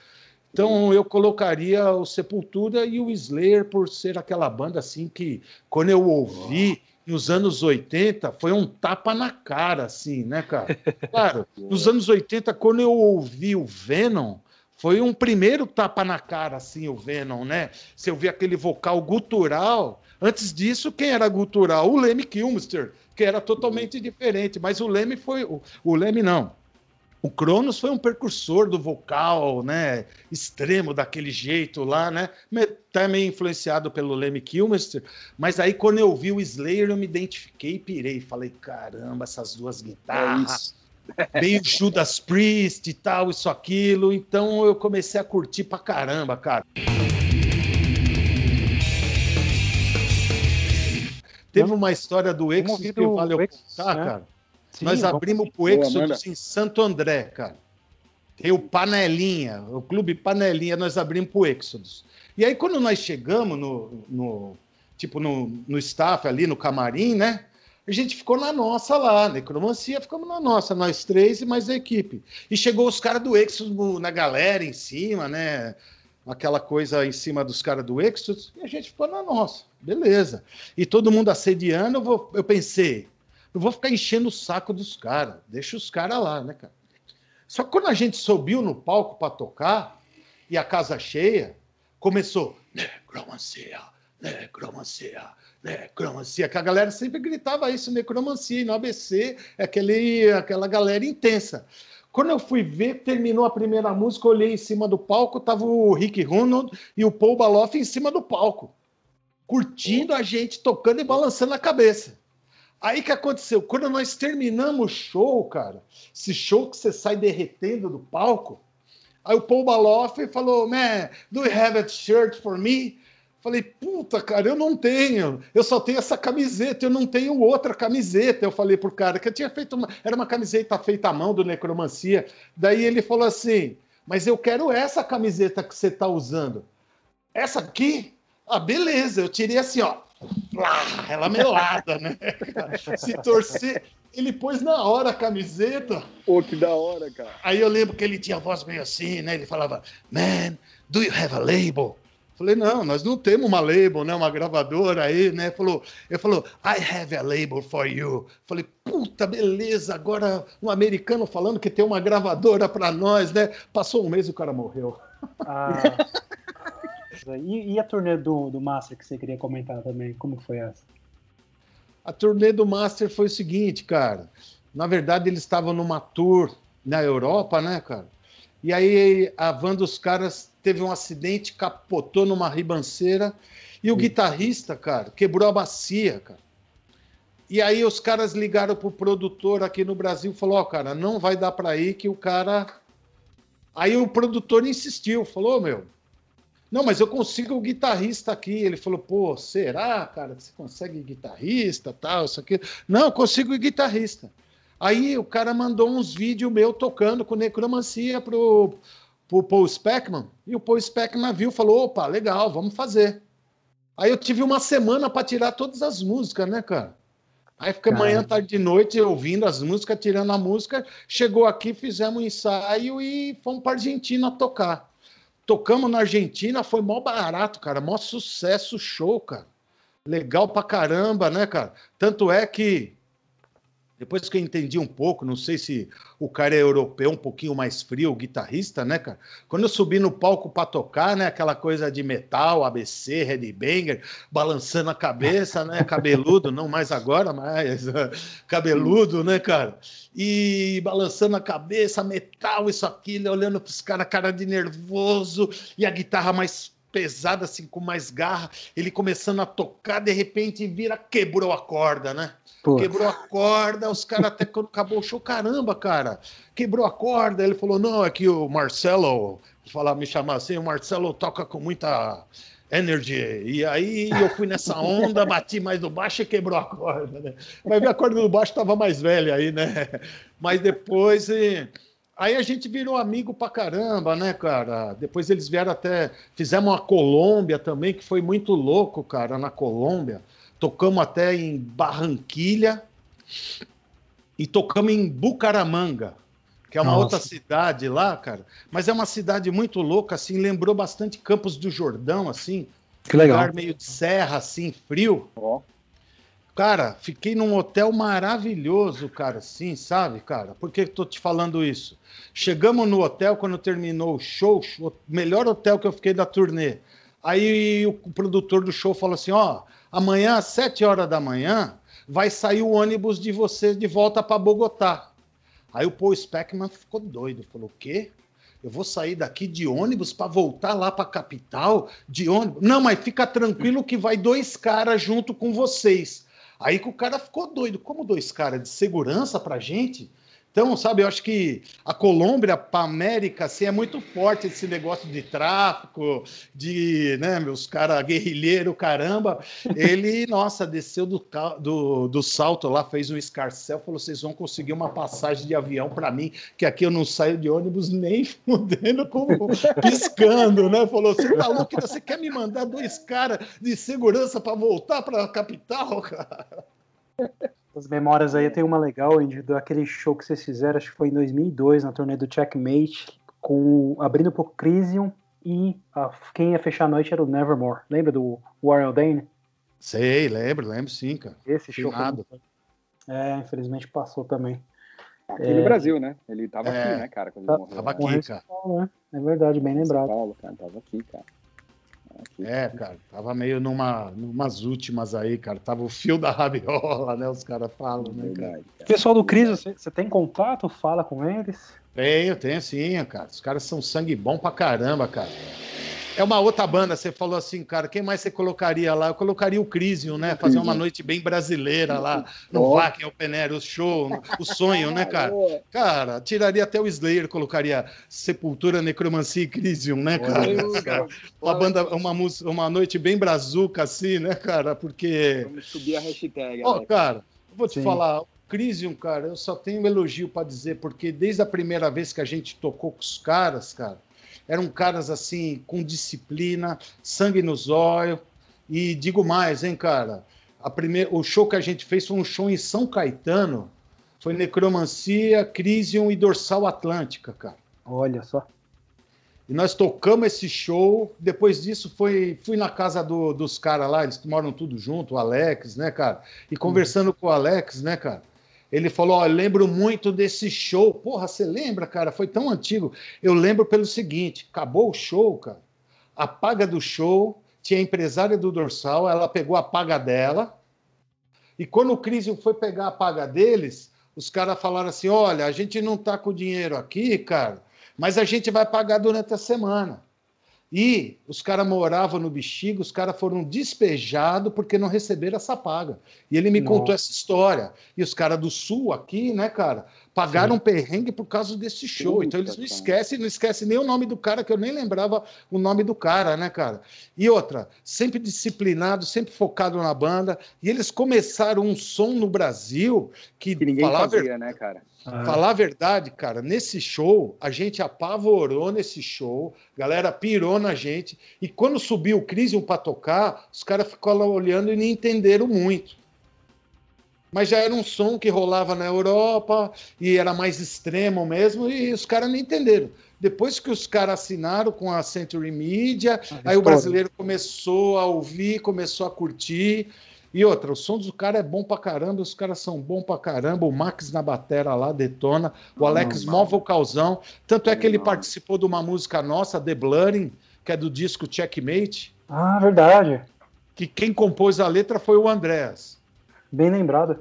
Então eu colocaria o Sepultura e o Slayer por ser aquela banda assim que, quando eu ouvi nos anos 80, foi um tapa na cara, assim, né, cara? Claro, nos anos 80, quando eu ouvi o Venom, foi um primeiro tapa na cara, assim, o Venom, né? Você ouvia aquele vocal gutural. Antes disso, quem era gutural? O Lemmy Kilmister, que era totalmente diferente. Mas o Lemmy foi. O, o Lemmy não. O Cronos foi um precursor do vocal, né? Extremo daquele jeito lá, né? Também influenciado pelo Lemmy Kilmister. Mas aí, quando eu vi o Slayer, eu me identifiquei e pirei. Falei, caramba, essas duas guitarras. É meio Judas Priest e tal, isso, aquilo. Então eu comecei a curtir pra caramba, cara. Teve uma história do Exodus que valeu contar, né? cara. Sim, Nós abrimos pro Exodus em Santo André, cara. Tem o Panelinha, o clube Panelinha, nós abrimos pro Exodus. E aí, quando nós chegamos no, no tipo, no, no staff ali, no camarim, né? A gente ficou na nossa lá, necromancia, ficamos na nossa, nós três e mais a equipe. E chegou os caras do Exodus na galera em cima, né? Aquela coisa em cima dos caras do Exodus, e a gente ficou na nossa, beleza. E todo mundo assediando, eu, vou, eu pensei, eu vou ficar enchendo o saco dos caras, deixa os caras lá, né, cara? Só que quando a gente subiu no palco para tocar, e a casa cheia, começou, necromancia, necromancia, necromancia, que a galera sempre gritava isso, necromancia, e no ABC aquele, aquela galera intensa. Quando eu fui ver, terminou a primeira música, olhei em cima do palco, tava o Rick Ronald e o Paul Baloff em cima do palco, curtindo a gente, tocando e balançando a cabeça. Aí que aconteceu? Quando nós terminamos o show, cara, esse show que você sai derretendo do palco, aí o Paul Baloff falou, man, do you have a shirt for me? Falei, puta, cara, eu não tenho. Eu só tenho essa camiseta, eu não tenho outra camiseta. Eu falei pro cara que eu tinha feito uma. Era uma camiseta feita à mão do Necromancia. Daí ele falou assim: Mas eu quero essa camiseta que você tá usando. Essa aqui? Ah, beleza. Eu tirei assim, ó. Ela melada, né? Se torcer. Ele pôs na hora a camiseta. Pô, que da hora, cara. Aí eu lembro que ele tinha a voz meio assim, né? Ele falava: Man, do you have a label? Falei, não, nós não temos uma label, né? Uma gravadora aí, né? Falou, ele falou, I have a label for you. Falei, puta, beleza, agora um americano falando que tem uma gravadora para nós, né? Passou um mês e o cara morreu. Ah, e, e a turnê do, do Master que você queria comentar também? Como foi essa? A turnê do Master foi o seguinte, cara. Na verdade, eles estavam numa tour na Europa, né, cara? E aí a van dos caras teve um acidente, capotou numa ribanceira e o guitarrista, cara, quebrou a bacia, cara. E aí os caras ligaram pro produtor aqui no Brasil, falou, ó, oh, cara, não vai dar para ir que o cara Aí o produtor insistiu, falou, meu, não, mas eu consigo o guitarrista aqui. Ele falou, pô, será, cara, que você consegue guitarrista, tal, isso aqui? Não, eu consigo o guitarrista. Aí o cara mandou uns vídeos meu tocando com necromancia pro, pro Paul Speckman, e o Paul Speckman viu falou, opa, legal, vamos fazer. Aí eu tive uma semana para tirar todas as músicas, né, cara? Aí fica manhã, tarde e noite ouvindo as músicas, tirando a música. Chegou aqui, fizemos um ensaio e fomos para Argentina tocar. Tocamos na Argentina, foi mó barato, cara. Mó sucesso, show, cara. Legal pra caramba, né, cara? Tanto é que depois que eu entendi um pouco, não sei se o cara é europeu, um pouquinho mais frio, guitarrista, né, cara? Quando eu subi no palco para tocar, né, aquela coisa de metal, ABC, headbanger, balançando a cabeça, né, cabeludo, não mais agora, mas cabeludo, né, cara? E balançando a cabeça, metal, isso, aquilo, olhando pros caras, cara de nervoso, e a guitarra mais pesada, assim, com mais garra, ele começando a tocar, de repente vira, quebrou a corda, né? Quebrou a corda, os caras até quando acabou o show, caramba, cara, quebrou a corda. Ele falou: não, é que o Marcelo, falar, me chamar assim, o Marcelo toca com muita energy. E aí eu fui nessa onda, bati mais no baixo e quebrou a corda, né? Mas a corda do baixo estava mais velha aí, né? Mas depois. Aí a gente virou amigo pra caramba, né, cara? Depois eles vieram até. Fizemos uma Colômbia também, que foi muito louco, cara, na Colômbia. Tocamos até em Barranquilha e tocamos em Bucaramanga, que é uma Nossa. outra cidade lá, cara. Mas é uma cidade muito louca, assim, lembrou bastante Campos do Jordão, assim. Que legal. Lugar meio de serra, assim, frio. Oh. Cara, fiquei num hotel maravilhoso, cara, assim, sabe, cara? Por que eu tô te falando isso? Chegamos no hotel quando terminou o show, o melhor hotel que eu fiquei da turnê. Aí o produtor do show falou assim: ó, amanhã às sete horas da manhã vai sair o ônibus de você de volta para Bogotá. Aí o Paul Speckman ficou doido, falou: o quê? Eu vou sair daqui de ônibus para voltar lá para a capital de ônibus? Não, mas fica tranquilo que vai dois caras junto com vocês. Aí que o cara ficou doido. Como dois caras de segurança pra gente? Então, sabe, eu acho que a Colômbia para a América assim, é muito forte esse negócio de tráfico, de, né, meus caras guerrilheiro, caramba. Ele, nossa, desceu do, do, do salto lá, fez um escarcel, falou: vocês vão conseguir uma passagem de avião para mim, que aqui eu não saio de ônibus nem fudendo, como piscando, né? Falou: você tá louco? Você quer me mandar dois caras de segurança para voltar para a capital, cara? As memórias aí tem uma legal, Andy, daquele show que vocês fizeram, acho que foi em 2002, na turnê do Checkmate, com, abrindo pro Crisium e a, quem ia fechar a noite era o Nevermore. Lembra do Warren Dane? Sei, lembro, lembro sim, cara. Esse show foi... É, infelizmente passou também. Aqui é... no Brasil, né? Ele tava é... aqui, né, cara? Quando ele morreu. Tava aqui, cara. Né? É verdade, bem lembrado. São Paulo, cara, tava aqui, cara. É, cara, tava meio numa, numas últimas aí, cara. Tava o fio da rabiola, né? Os caras falam, né, cara? Pessoal do Cris, você, você tem contato? Fala com eles? Tenho, tenho sim, cara. Os caras são sangue bom pra caramba, cara. É uma outra banda, você falou assim, cara, quem mais você colocaria lá? Eu colocaria o Crisium, né? Fazer uma noite bem brasileira lá no oh. Vakin Open Air, o show, o sonho, né, cara? Cara, tiraria até o Slayer, colocaria Sepultura, Necromancia e Crisium, né, cara? Uma banda, uma, uma noite bem brazuca, assim, né, cara? Porque. Vamos subir a hashtag. Ó, oh, cara, vou te Sim. falar, Crisium, cara, eu só tenho um elogio para dizer, porque desde a primeira vez que a gente tocou com os caras, cara, eram caras assim, com disciplina, sangue nos olhos. E digo mais, hein, cara? A primeira, o show que a gente fez foi um show em São Caetano. Foi Necromancia, Crisium e Dorsal Atlântica, cara. Olha só. E nós tocamos esse show. Depois disso, foi, fui na casa do, dos caras lá, eles moram tudo junto, o Alex, né, cara? E conversando uhum. com o Alex, né, cara? Ele falou: eu lembro muito desse show. Porra, você lembra, cara? Foi tão antigo. Eu lembro pelo seguinte: acabou o show, cara. A paga do show, tinha a empresária do dorsal, ela pegou a paga dela. E quando o Crisium foi pegar a paga deles, os caras falaram assim: olha, a gente não tá com dinheiro aqui, cara, mas a gente vai pagar durante a semana. E os caras moravam no Bexiga, os caras foram despejados porque não receberam essa paga. E ele me Nossa. contou essa história. E os caras do Sul aqui, né, cara, pagaram um perrengue por causa desse show. Puta, então eles não esquecem, não esquecem nem o nome do cara, que eu nem lembrava o nome do cara, né, cara? E outra, sempre disciplinado, sempre focado na banda. E eles começaram um som no Brasil que, Que ninguém falar a ver- fazia, né, cara? Ah, Falar a verdade, cara, nesse show, a gente apavorou nesse show, a galera pirou na gente, e quando subiu o Crisium pra tocar, os caras ficaram lá olhando e não entenderam muito. Mas já era um som que rolava na Europa, e era mais extremo mesmo, e os caras não entenderam. Depois que os caras assinaram com a Century Media, aí o brasileiro começou a ouvir, começou a curtir. E outra, o som do cara é bom pra caramba, os caras são bons pra caramba. O Max na batera lá detona, o Alex mó vocalzão. Tanto é que ele Não. participou de uma música nossa, The Blurring, que é do disco Checkmate, Ah, verdade. que quem compôs a letra foi o Andrés. Bem lembrado.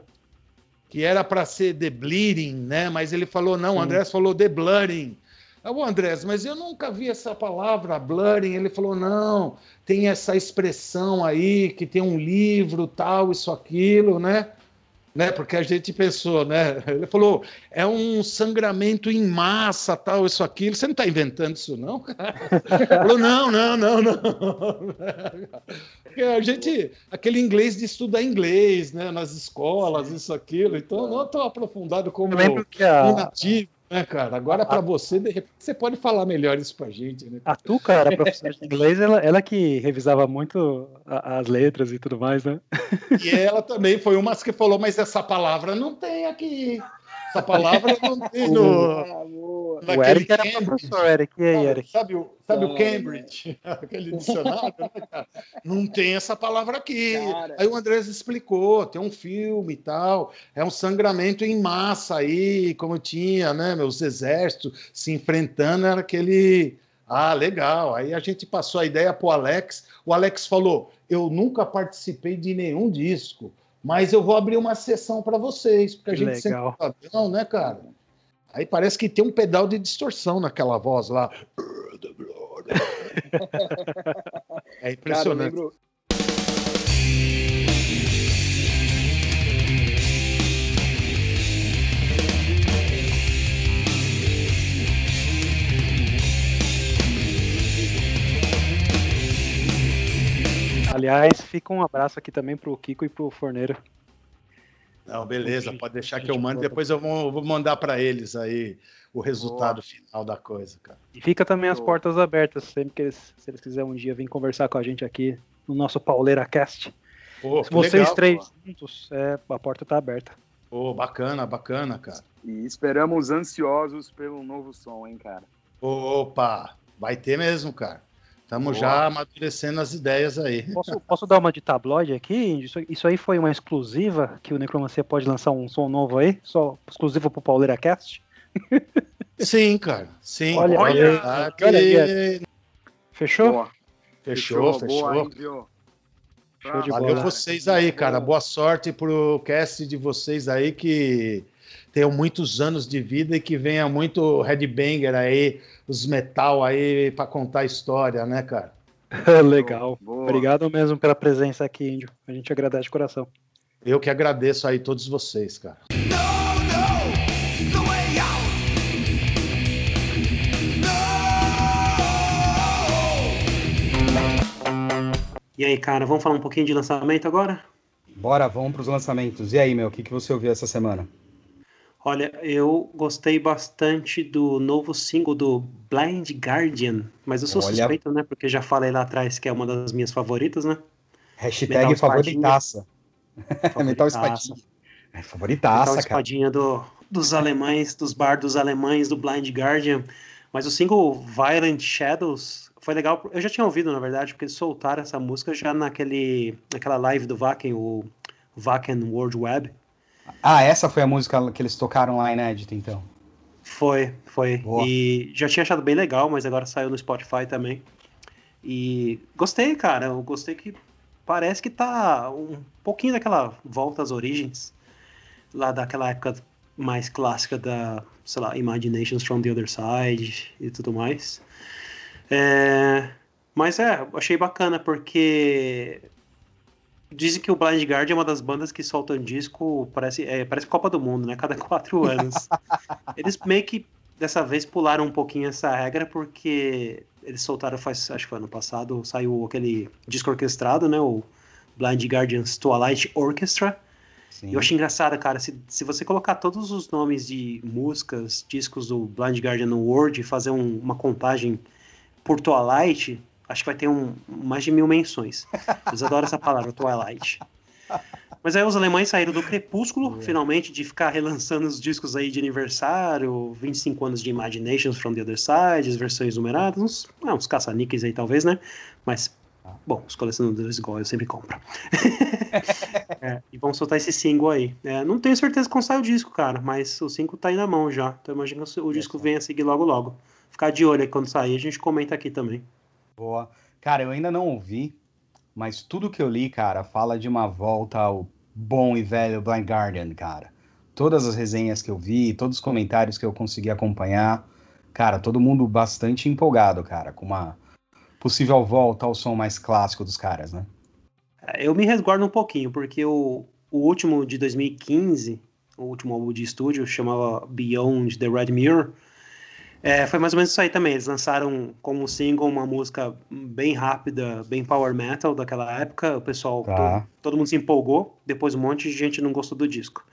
que era para ser The Bleeding, né? Mas ele falou, não, o. Andrés falou The Blurring. Ah, o Andrés, mas eu nunca vi essa palavra, blurring. Ele falou, não, tem essa expressão aí, que tem um livro, tal, isso, aquilo, né? Né? Porque a gente pensou, né? Ele falou, é um sangramento em massa, tal, isso, aquilo. Você não está inventando isso, não? falou, não, não, não, não. Porque a gente, aquele inglês de estudar inglês, né? Nas escolas, isso, aquilo. Então, não estou aprofundado como um nativo, né, cara? Agora, para você, de repente, você pode falar melhor isso pra gente, né? a Tuca era professora de inglês, ela, ela que revisava muito a- as letras e tudo mais, né? E ela também foi uma que falou, mas essa palavra não tem aqui. Essa palavra não tem no. Ah. O Eric era Cambridge. professor, Eric. E aí, Sabe, Eric? sabe o, sabe o Não, Cambridge? Aquele dicionário, né, cara? Não tem essa palavra aqui. Cara. Aí o Andrés explicou, tem um filme e tal, é um sangramento em massa aí, como tinha, né, meus exércitos se enfrentando, era aquele... Ah, legal. Aí a gente passou a ideia pro Alex, o Alex falou, eu nunca participei de nenhum disco, mas eu vou abrir uma sessão para vocês, porque a Que gente legal. sempre padrão, né, cara? Aí parece que tem um pedal de distorção naquela voz lá. É Cara, impressionante. lembro. Aliás, fica um abraço aqui também pro Kiko e pro Forneiro. Não, beleza, pode deixar que eu mando. boa. Depois eu vou, vou mandar para eles aí o resultado final da coisa, cara. E fica também as portas abertas, sempre que eles, se eles quiserem um dia vir conversar com a gente aqui no nosso Pauleira Cast. Pô, Se vocês legal, três juntos, é, a porta tá aberta. Pô, bacana, bacana, cara. E esperamos ansiosos pelo novo som, hein, cara. Opa, vai ter mesmo, cara. Estamos já amadurecendo as ideias aí. Posso, posso dar uma de tabloide aqui? Isso, isso aí foi uma exclusiva que o Necromancia pode lançar um som novo aí? Só exclusivo pro Pauleira Cast? Sim, cara. Sim. Olha que- olha aí, Fechou? Boa. Fechou, fechou. Boa? Show de Valeu bola. vocês aí, cara. Boa sorte pro cast de vocês aí que tenham muitos anos de vida e que venha muito headbanger aí, os metal aí pra contar história, né, cara? Legal. Boa. Obrigado mesmo pela presença aqui, Índio. A gente agradece de coração. Eu que agradeço aí todos vocês, cara. E aí, cara, vamos falar um pouquinho de lançamento agora? Bora, vamos pros lançamentos. E aí, meu, o que, que você ouviu essa semana? Olha, eu gostei bastante do novo single do Blind Guardian, mas eu sou Olha. suspeito, né? Porque já falei lá atrás que é uma das minhas favoritas, né? Hashtag Metal favoritaça. Metal Favoritaça. Espadinha. É Metal favoritaça, cara. espadinha do, dos alemães, dos bardos alemães do Blind Guardian. Mas o single Violent Shadows foi legal. Eu já tinha ouvido, na verdade, porque eles soltaram essa música já naquele, naquela live do Wacken, o Wacken World Web. Ah, essa foi a música que eles tocaram lá inédita, então. Foi, foi. Boa. E já tinha achado bem legal, mas agora saiu no Spotify também. E gostei, cara. Eu gostei que parece que tá um pouquinho daquela volta às origens, lá daquela época mais clássica da, sei lá, Imaginations from the Other Side e tudo mais. É, mas é, achei bacana porque dizem que o Blind Guardian é uma das bandas que soltam disco, parece, é, parece Copa do Mundo, né? Cada quatro anos. Eles meio que dessa vez pularam um pouquinho essa regra porque eles soltaram faz, acho que foi ano passado, saiu aquele disco orquestrado, né? O Blind Guardians Twilight Orchestra. Sim. Eu acho engraçado, cara, se, se você colocar todos os nomes de músicas, discos do Blind Guardian no Word e fazer um- uma contagem por Twilight, acho que vai ter um, mais de mil menções. Eles adoram essa palavra, Twilight. Mas aí os alemães saíram do Crepúsculo, finalmente, de ficar relançando os discos aí de aniversário, 25 anos de Imaginations from the Other Side, as versões numeradas, uns, ah, uns caça-níqueis aí talvez, né? Mas, bom, os colecionadores igual eu sempre compro. É, e vamos soltar esse single aí. É, não tenho certeza quando sai o disco, cara, mas o single tá aí na mão já. Então imagina que o disco venha a seguir logo logo. Ficar de olho aí quando sair, a gente comenta aqui também. Boa. Cara, eu ainda não ouvi, mas tudo que eu li, cara, fala de uma volta ao bom e velho Blind Guardian, cara. Todas as resenhas que eu vi, todos os comentários que eu consegui acompanhar, cara, todo mundo bastante empolgado, cara, com uma possível volta ao som mais clássico dos caras, né? É, Eu me resguardo um pouquinho, porque o, o último de 2015, o último álbum de estúdio, chamava Beyond the Red Mirror, é, foi mais ou menos isso aí também. Eles lançaram como single uma música bem rápida, bem power metal daquela época. O pessoal, Tá. todo, todo mundo se empolgou. Depois um monte de gente não gostou do disco.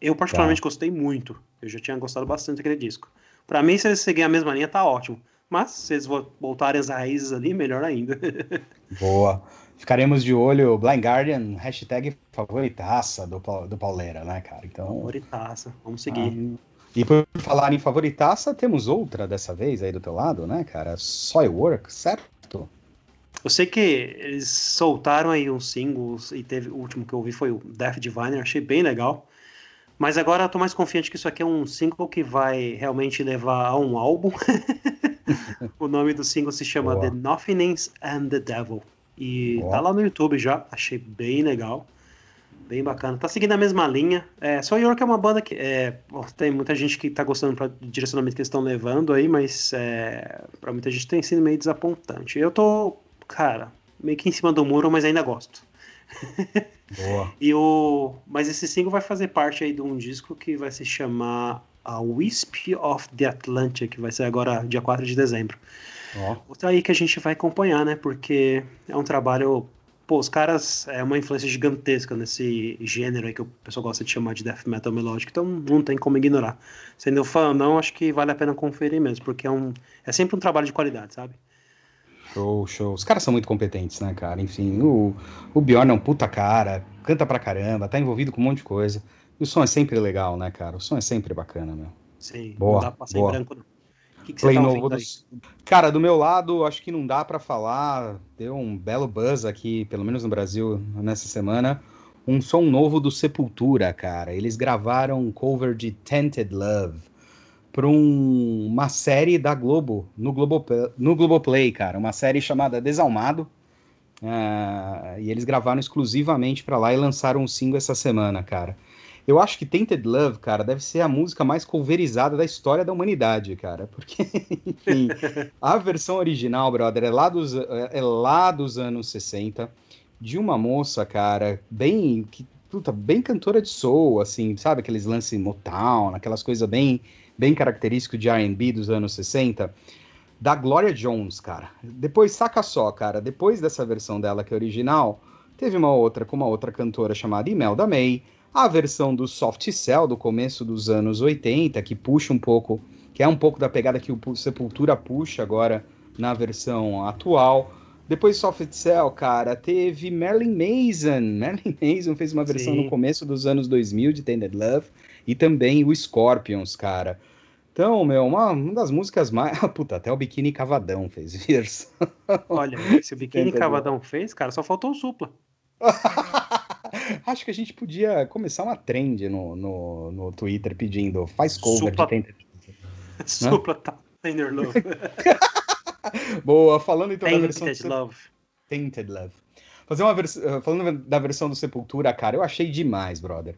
Eu particularmente gostei muito. Eu já tinha gostado bastante daquele disco. Pra mim, se eles seguirem a mesma linha, tá ótimo. Mas se eles vo- voltarem às raízes ali, melhor ainda. Boa. Ficaremos de olho, Blind Guardian, hashtag favoritaça do, do Pauleira, né, cara? Então. Favoritaça. Vamos seguir. Ah, e por falar em favoritaça, temos outra dessa vez aí do teu lado, né, cara? Soilwork, certo? Eu sei que eles soltaram aí uns singles e teve o último que eu ouvi foi o Death Diviner, achei bem legal. Mas agora eu tô mais confiante que isso aqui é um single que vai realmente levar a um álbum. o nome do single se chama Boa. The Nothingness and the Devil. E Boa. tá lá no YouTube já, achei bem legal. Bem bacana. Tá seguindo a mesma linha. É, Soul York é uma banda que. É, tem muita gente que tá gostando pra- do direcionamento que eles estão levando aí, mas é, pra muita gente tem sido meio desapontante. Eu tô, cara, meio que em cima do muro, mas ainda gosto. Boa. E o, mas esse single vai fazer parte aí de um disco que vai se chamar A Wisp of the Atlantic, que vai ser agora dia 4 de dezembro. Ó, Outra aí que a gente vai acompanhar, né? Porque é um trabalho. Pô, os caras é uma influência gigantesca nesse gênero aí que o pessoal gosta de chamar de death metal melódico, então não tem como ignorar. Sendo fã ou não, acho que vale a pena conferir mesmo, porque é, um, é sempre um trabalho de qualidade, sabe? show, show. Os caras são muito competentes, né, cara? Enfim, o, o Bjorn é um puta cara, canta pra caramba, tá envolvido com um monte de coisa. E o som é sempre legal, né, cara? O som é sempre bacana, meu. Sim, Boa, não dá pra passar boa. em branco, não. Que, que você Play tá novo. Cara, do meu lado, acho que não dá pra falar. Deu um belo buzz aqui, pelo menos no Brasil, nessa semana. Um som novo do Sepultura, cara. Eles gravaram um cover de Tented Love para um- uma série da Globo, no, Globo, no Globoplay, cara. Uma série chamada Desalmado. Ah, e eles gravaram exclusivamente pra lá e lançaram um single essa semana, cara. Eu acho que Tainted Love, cara, deve ser a música mais coverizada da história da humanidade, cara. Porque, enfim, a versão original, brother, é lá dos, é lá dos anos 60, de uma moça, cara, bem, que, puta, bem cantora de soul, assim, sabe? Aqueles lances Motown, aquelas coisas bem, bem características de R&B dos anos 60 da Gloria Jones, cara. Depois, saca só, cara, depois dessa versão dela que é original, teve uma outra com uma outra cantora chamada Imelda May, a versão do Soft Cell do começo dos anos 80, que puxa um pouco, que é um pouco da pegada que o Pu- Sepultura puxa agora na versão atual. Depois Soft Cell, cara, teve Marilyn Mason. Marilyn Mason fez uma versão Sim. no começo dos anos 2000 de Tended Love e também o Scorpions, cara. Então, meu, uma, uma das músicas mais. Puta, até o Biquíni Cavadão fez versão. Olha, se o Biquíni? Cavadão fez, cara, só faltou o supla. Acho que a gente podia começar uma trend no, no, no Twitter pedindo faz cover Supla- de Tainted Supla tá Tender Love. Boa, falando então da versão Tainted Love. Tainted Love. Fazer uma vers... eh, Falando da versão do Sepultura, cara, eu achei demais, brother.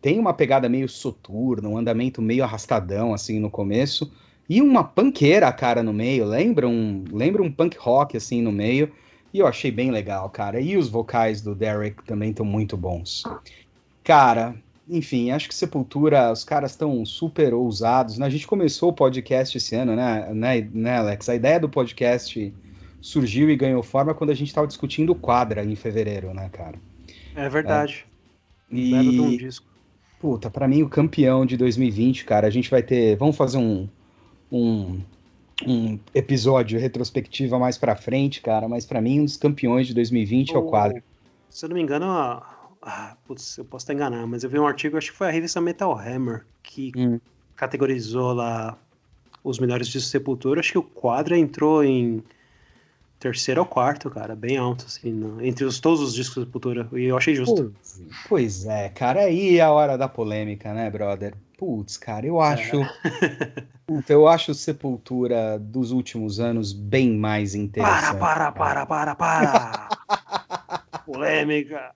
Tem uma pegada meio soturna, um andamento meio arrastadão, assim, no começo. E uma panqueira, cara, no meio. Lembra um, lembra um punk rock, assim, no meio. E eu achei bem legal, cara. E os vocais do Derek também estão muito bons. Cara, enfim, acho que Sepultura, os caras estão super ousados. né? A gente começou o podcast esse ano, né, né, né, Alex? A ideia do podcast surgiu e ganhou forma quando a gente estava discutindo o Quadra em fevereiro, né, cara? É verdade. Belo de um E, disco. puta, pra mim o campeão de 2020, cara, a gente vai ter, vamos fazer um, um, um episódio retrospectiva mais pra frente, cara, mas pra mim um dos campeões de 2020 é o Quadra. Se eu não me engano, a... ah, putz, eu posso estar enganado, mas eu vi um artigo, acho que foi a revista Metal Hammer, que Hum. categorizou lá os melhores discos de Sepultura. Acho que o Quadra entrou em terceiro ou quarto, cara, bem alto, assim, no- entre os, todos os discos de Sepultura. E eu achei justo. Pois, pois é, cara, aí é a hora da polêmica, né, brother? Putz, cara, eu acho. Puta, eu acho Sepultura dos últimos anos bem mais Para, interessante. para, cara. para, para, para! Polêmica!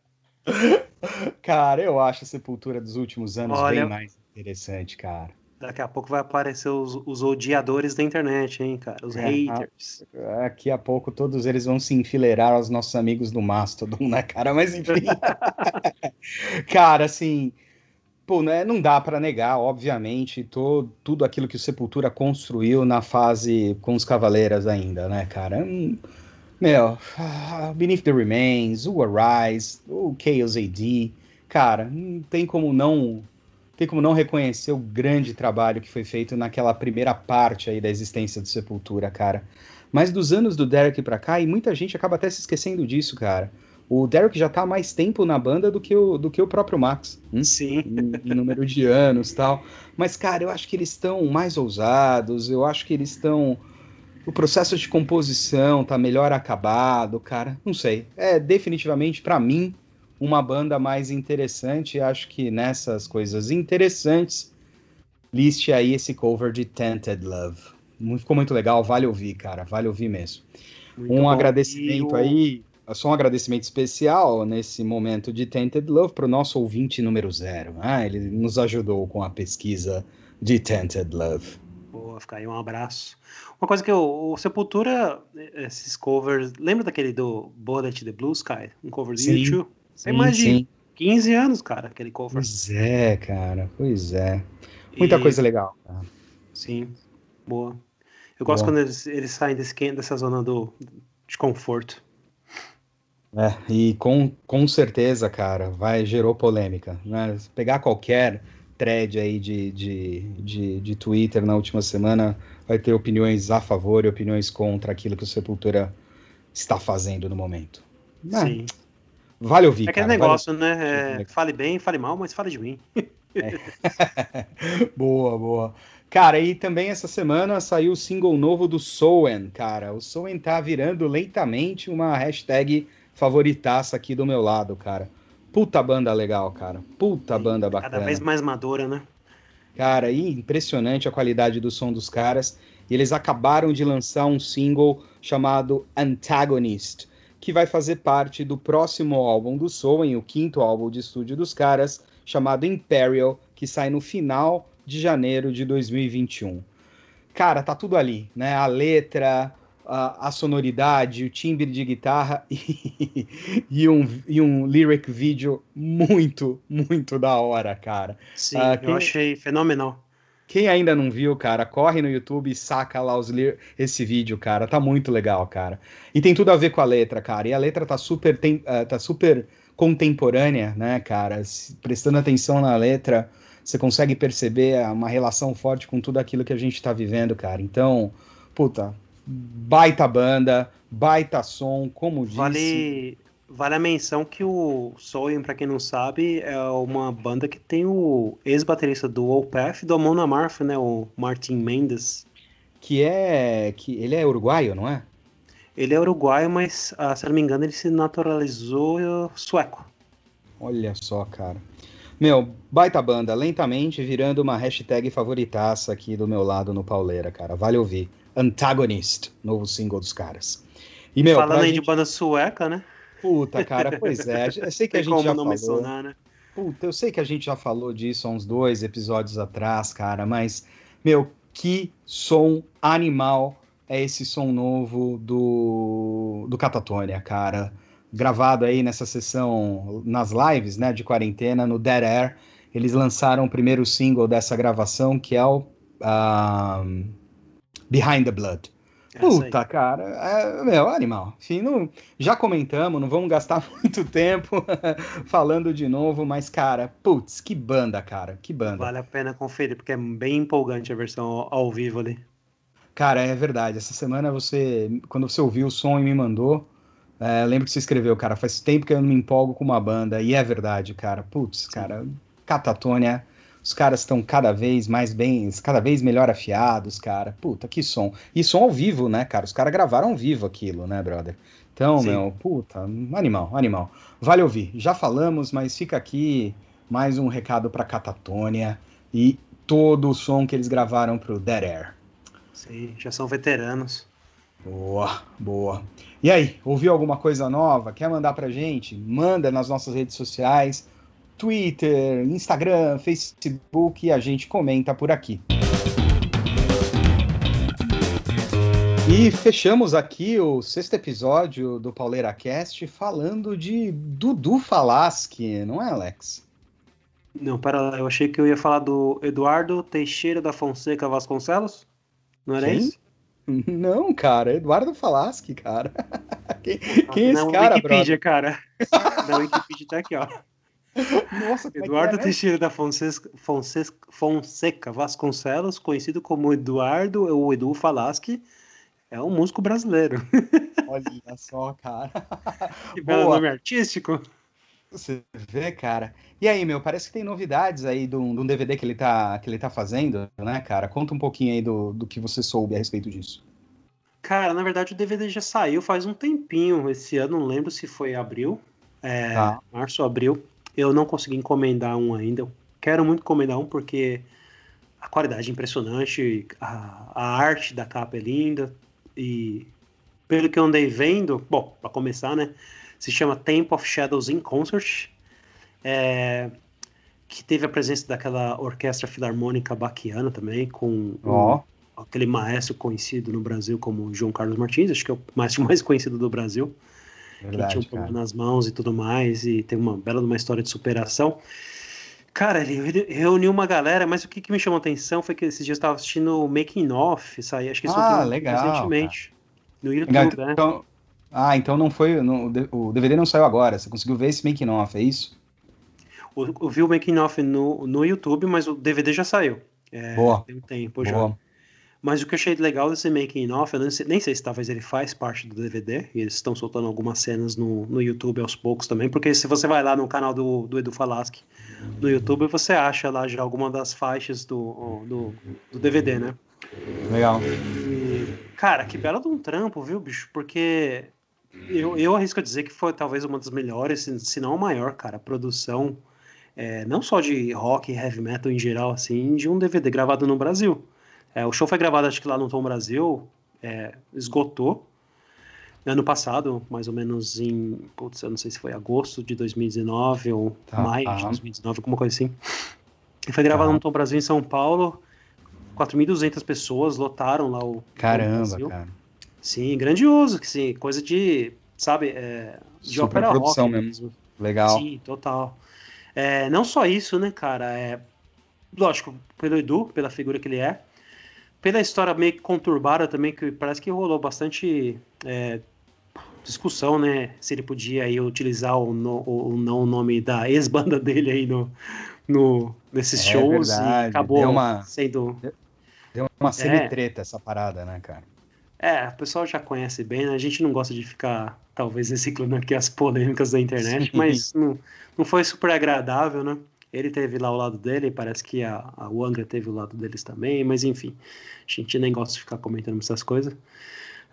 Cara, eu acho Sepultura dos últimos anos Olha- bem mais interessante, cara. Daqui a pouco vai aparecer os, os odiadores da internet, hein, cara? Os É, haters. Daqui a pouco todos eles vão se enfileirar aos nossos amigos do Mastodon, né, cara? Mas enfim. cara, assim. Pô, né, não dá pra negar, obviamente, to, tudo aquilo que o Sepultura construiu na fase com os Cavaleiras ainda, né, cara? Hum, Meu, ah, Beneath the Remains, o Arise, o Chaos AD, cara, não tem como não tem como não reconhecer o grande trabalho que foi feito naquela primeira parte aí da existência do Sepultura, cara. Mas dos anos do Derek pra cá, e muita gente acaba até se esquecendo disso, cara. O Derek já tá há mais tempo na banda do que o, do que o próprio Max. hum? Sim. em, em número de anos tal. Mas, cara, eu acho que eles estão mais ousados, eu acho que eles estão. O processo de composição tá melhor acabado, cara. Não sei. É definitivamente, pra mim, uma banda mais interessante. Acho que nessas coisas interessantes, liste aí esse cover de Tented Love. Ficou muito legal, vale ouvir, cara. Vale ouvir mesmo Muito um bom. agradecimento o- aí, só um agradecimento especial nesse momento de Tainted Love para o nosso ouvinte número zero. Ah, ele nos ajudou com a pesquisa de Tainted Love. Boa, fica aí um abraço. Uma coisa que eu, o Sepultura, esses covers, lembra daquele do Bullet the Blue Sky? Um cover do Sim, YouTube? Tem mais de sim. 15 anos, cara, aquele cover. Pois é, cara, pois é. Muita E- coisa legal. cara. Sim, boa. Eu gosto Boa. quando eles, eles saem desse, dessa zona do, de conforto. É, e com, com certeza, cara, vai gerou polêmica. Né? Se pegar qualquer thread aí de, de, de, de Twitter na última semana, vai ter opiniões a favor e opiniões contra aquilo que o Sepultura está fazendo no momento. Ah, Sim. Vale ouvir, É aquele cara, vale- negócio, né? É, fale bem, fale mal, mas fale de mim. boa, boa. Cara, e também essa semana saiu o single novo do Soen, cara. O Soen tá virando lentamente uma hashtag favoritaça aqui do meu lado, cara. Puta banda legal, cara. Puta banda bacana. Cada vez mais madura, né? Cara, impressionante a qualidade do som dos caras. E eles acabaram de lançar um single chamado Antagonist, que vai fazer parte do próximo álbum do Soen, o quinto álbum de estúdio dos caras, chamado Imperial, que sai no final de janeiro de 2021. Cara, tá tudo ali, né? A letra, a, a sonoridade, o timbre de guitarra e, e um, e um lyric video muito, muito da hora, cara. Sim, eu quem- achei fenomenal. Quem ainda não viu, cara, corre no YouTube e saca lá os esse vídeo, cara. Tá muito legal, cara. E tem tudo a ver com a letra, cara. E a letra tá super, tem- ah, tá super contemporânea, né, cara? Se- prestando atenção na letra, você consegue perceber uma relação forte com tudo aquilo que a gente tá vivendo, cara. Então, puta, baita banda, baita som, como disse. Vale, vale a menção que o Soen, pra quem não sabe, é uma banda que tem o ex-baterista do Opeth do Amon Amarth, né? O Martin Mendes. Que é. que Ele é uruguaio, não é? Ele é uruguaio, mas, ah, se não me engano, ele se naturalizou sueco. Olha só, cara. Meu, baita banda, lentamente virando uma hashtag favoritaça aqui do meu lado no Pauleira, cara. Vale ouvir. Antagonist, novo single dos caras. E, meu, Falando aí gente... de banda sueca, né? Puta, cara, pois é. Eu sei que a gente já falou. Mencionar, né? Puta, eu sei que a gente já falou disso há uns dois episódios atrás, cara, mas, meu, que som animal é esse som novo do, do Catatonia, cara. Gravado aí nessa sessão, nas lives, né, de quarentena, no Dead Air. Eles lançaram o primeiro single dessa gravação, que é o uh, Behind the Blood. Puta, cara, é, meu, animal. Enfim, não, já comentamos, não vamos gastar muito tempo falando de novo, mas, cara, putz, que banda, cara, que banda. Vale a pena conferir, porque é bem empolgante a versão ao, ao vivo ali. Cara, é verdade. Essa semana você, quando você ouviu o som e me mandou, é, lembro que você escreveu, cara, faz tempo que eu não me empolgo com uma banda, e é verdade, cara. Putz, cara, Catatônia os caras estão cada vez mais bem, cada vez melhor afiados, cara. Puta, que som. E som ao vivo, né, cara? Os caras gravaram ao vivo aquilo, né, brother? Então, Sim. meu, puta, animal, animal. Vale ouvir. Já falamos, mas fica aqui mais um recado para Catatônia e todo o som que eles gravaram pro Dead Air. Sim, já são veteranos. Boa, boa. E aí, ouviu alguma coisa nova? Quer mandar pra gente? Manda nas nossas redes sociais Twitter, Instagram, Facebook e a gente comenta por aqui. E fechamos aqui o sexto episódio do Pauleira Cast falando de Dudu Falaschi, não é, Alex? Não, pera lá, eu achei que eu ia falar do Eduardo Teixeira da Fonseca Vasconcelos. Não era Quem? isso? Não, cara, Eduardo Falaschi, cara. Quem, quem é esse cara, Wikipedia, brother? cara. Na Wikipedia tá aqui, ó. Nossa, Eduardo é, né? Teixeira da Fonseca, Fonseca, Fonseca, Vasconcelos, conhecido como Eduardo ou Edu Falaschi, é um músico brasileiro. Olha só, cara. Que belo nome artístico. Você vê, cara. E aí, meu, parece que tem novidades aí de um, DVD que ele, tá, que ele tá fazendo, né, cara? Conta um pouquinho aí do, do que você soube a respeito disso. Cara, na verdade o DVD já saiu faz um tempinho. Esse ano, não lembro se foi abril. É, tá. Março, abril. Eu não consegui encomendar um ainda. Eu quero muito encomendar um porque a qualidade é impressionante, a, a arte da capa é linda e pelo que eu andei vendo, bom, para começar, né, se chama Temple of Shadows in Concert, é, que teve a presença daquela orquestra filarmônica baquiana também, com oh. um, aquele maestro conhecido no Brasil como João Carlos Martins, acho que é o maestro mais conhecido do Brasil. Verdade, que tinha um problema nas mãos e tudo mais, e tem uma bela uma história de superação. Cara, ele reuniu uma galera, mas o que, que me chamou a atenção foi que esses dias eu estava assistindo o Making Off, sair, acho que isso ah, legal, recentemente. Cara. No YouTube, então, né? Então, ah, então não foi. No, o DVD não saiu agora, você conseguiu ver esse Making Off, é isso? Eu, vi o Making Off no, no YouTube, mas o DVD já saiu. É, Boa. Tem um tempo Boa. já. Mas o que eu achei legal desse making off, eu nem sei, nem sei se talvez ele faz parte do DVD, e eles estão soltando algumas cenas no, no YouTube aos poucos também, porque se você vai lá no canal do, do Edu Falaschi no YouTube, você acha lá já alguma das faixas do, do, do DVD, né? Legal. E, cara, que bela de um trampo, viu, bicho? Porque eu, eu arrisco a dizer que foi talvez uma das melhores, se não a maior, cara, produção, é, não só de rock e heavy metal em geral, assim, de um DVD gravado no Brasil. É, o show foi gravado, acho que lá no Tom Brasil, é, esgotou. Ano passado, mais ou menos em, putz, eu não sei se foi agosto de 2019 ou tá, maio de 2019, alguma coisa assim. E foi gravado tá. no Tom Brasil em São Paulo. 4.200 pessoas lotaram lá o Caramba, cara. Sim, grandioso, sim, coisa de, sabe, é, de Super ópera produção rock mesmo. Legal. Sim, total. É, não só isso, né, cara, é, lógico, pelo Edu, pela figura que ele é, pela história meio conturbada também, que parece que rolou bastante é, discussão, né? Se ele podia aí utilizar ou, no, ou não o nome da ex-banda dele aí no, no, nesses é shows verdade. e acabou deu uma, sendo. Deu uma semi-treta é, essa parada, né, cara? É, o pessoal já conhece bem, né? A gente não gosta de ficar, talvez, reciclando aqui as polêmicas da internet, Sim. mas não, não foi super agradável, né? Ele teve lá o lado dele, parece que a, a Angra teve o lado deles também, mas enfim, a gente nem gosta de ficar comentando essas coisas.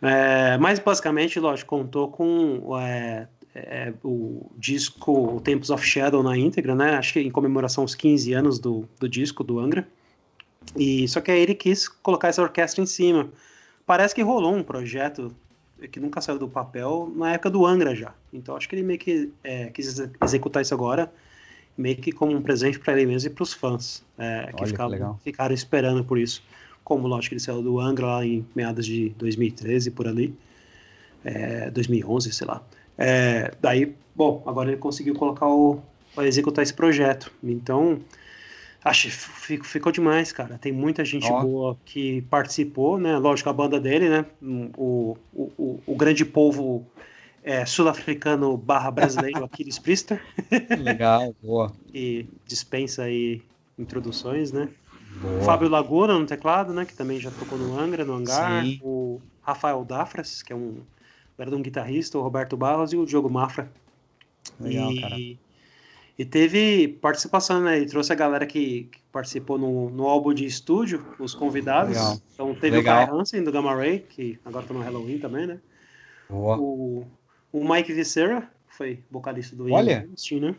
É, mas basicamente, lógico, contou com é, é, o disco Tempos of Shadow na íntegra, né? Acho que em comemoração aos 15 anos do, do disco do Angra. E só que aí ele quis colocar essa orquestra em cima. Parece que rolou um projeto que nunca saiu do papel na época do Angra já. Então acho que ele meio que é, quis executar isso agora, meio que como um presente para ele mesmo e para os fãs é, que, ficavam, que ficaram esperando por isso. Como lógico ele saiu do Angra lá em meados de 2013 por ali, é, 2011, sei lá. É, daí, bom, agora ele conseguiu colocar o executar esse projeto. Então Acho ficou demais, cara. Tem muita gente oh. boa que participou, né? Lógico, a banda dele, né? O, o, o grande povo é, sul-africano barra brasileiro, Aquiles Priester. Legal, boa. e dispensa aí introduções, né? Boa. Fábio Laguna no teclado, né? Que também já tocou no Angra, no Hangar. Sim. O Rafael Dafras, que é um era um guitarrista, o Roberto Barros e o Diogo Mafra. Legal, e, cara. E teve participação, né? Ele trouxe a galera que, que participou no, no álbum de estúdio, os convidados. Legal. Então teve Legal. o Kai Hansen do Gamma Ray, que agora tá no Halloween também, né? Boa. O, o Mike Viscera, foi vocalista do Olha. Né?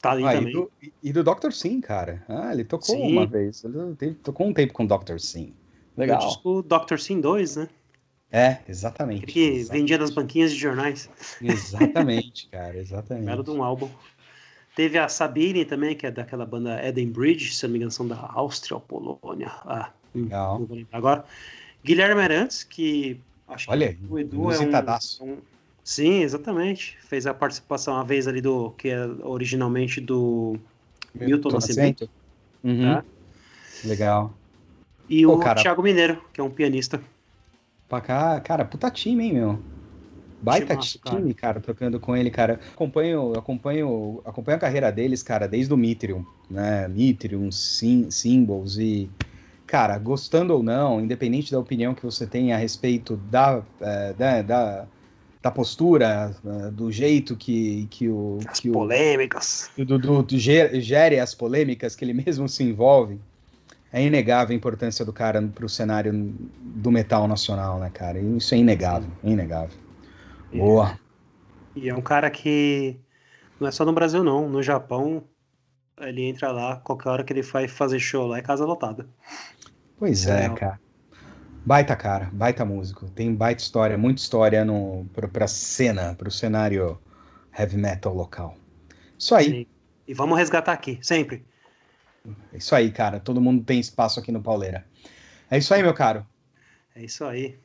Tá ali ah, também. E do, e do Dr. Sim, cara. Ah, ele tocou Sim. uma vez. Ele tocou um tempo com o Dr. Sim. Legal. O disco Dr. Sim 2, né? É, exatamente. Que exatamente. vendia nas banquinhas de jornais. Exatamente, cara, exatamente. Era de um álbum. Teve a Sabine também, que é daquela banda Eden Bridge, se não me engano, são da Áustria ou Polônia. Ah, Legal. não vou lembrar agora. Guilherme Arantes, que acho Olha, que o Edu é um, um, Sim, exatamente. Fez a participação uma vez ali do. que é originalmente do Milton Nascimento. Uhum. Tá? Legal. E Pô, o cara... Thiago Mineiro, que é um pianista. Pra cá, cara, puta time, hein, meu? Baita Timaço, time, cara. cara, tocando com ele, cara. Acompanho, acompanho, acompanho a carreira deles, cara, desde o Mitrium, né? Mitrium, Sim, Symbols e cara, gostando ou não, independente da opinião que você tenha a respeito da, é, da, da, da, postura, é, do jeito que, que o. As que polêmicas. O, do, gere as polêmicas que ele mesmo se envolve. É inegável a importância do cara para o cenário do metal nacional, né, cara? Isso é inegável, é inegável. Boa. E é um cara que não é só no Brasil, não. No Japão, ele entra lá, qualquer hora que ele vai fazer show lá, é casa lotada. Pois é, é cara. Baita cara, baita músico. Tem baita história, muita história no, pra, pra cena, pro cenário heavy metal local. Isso aí. Sim. E vamos resgatar aqui, sempre. Isso aí, cara. Todo mundo tem espaço aqui no Pauleira. É isso aí, meu caro. É isso aí.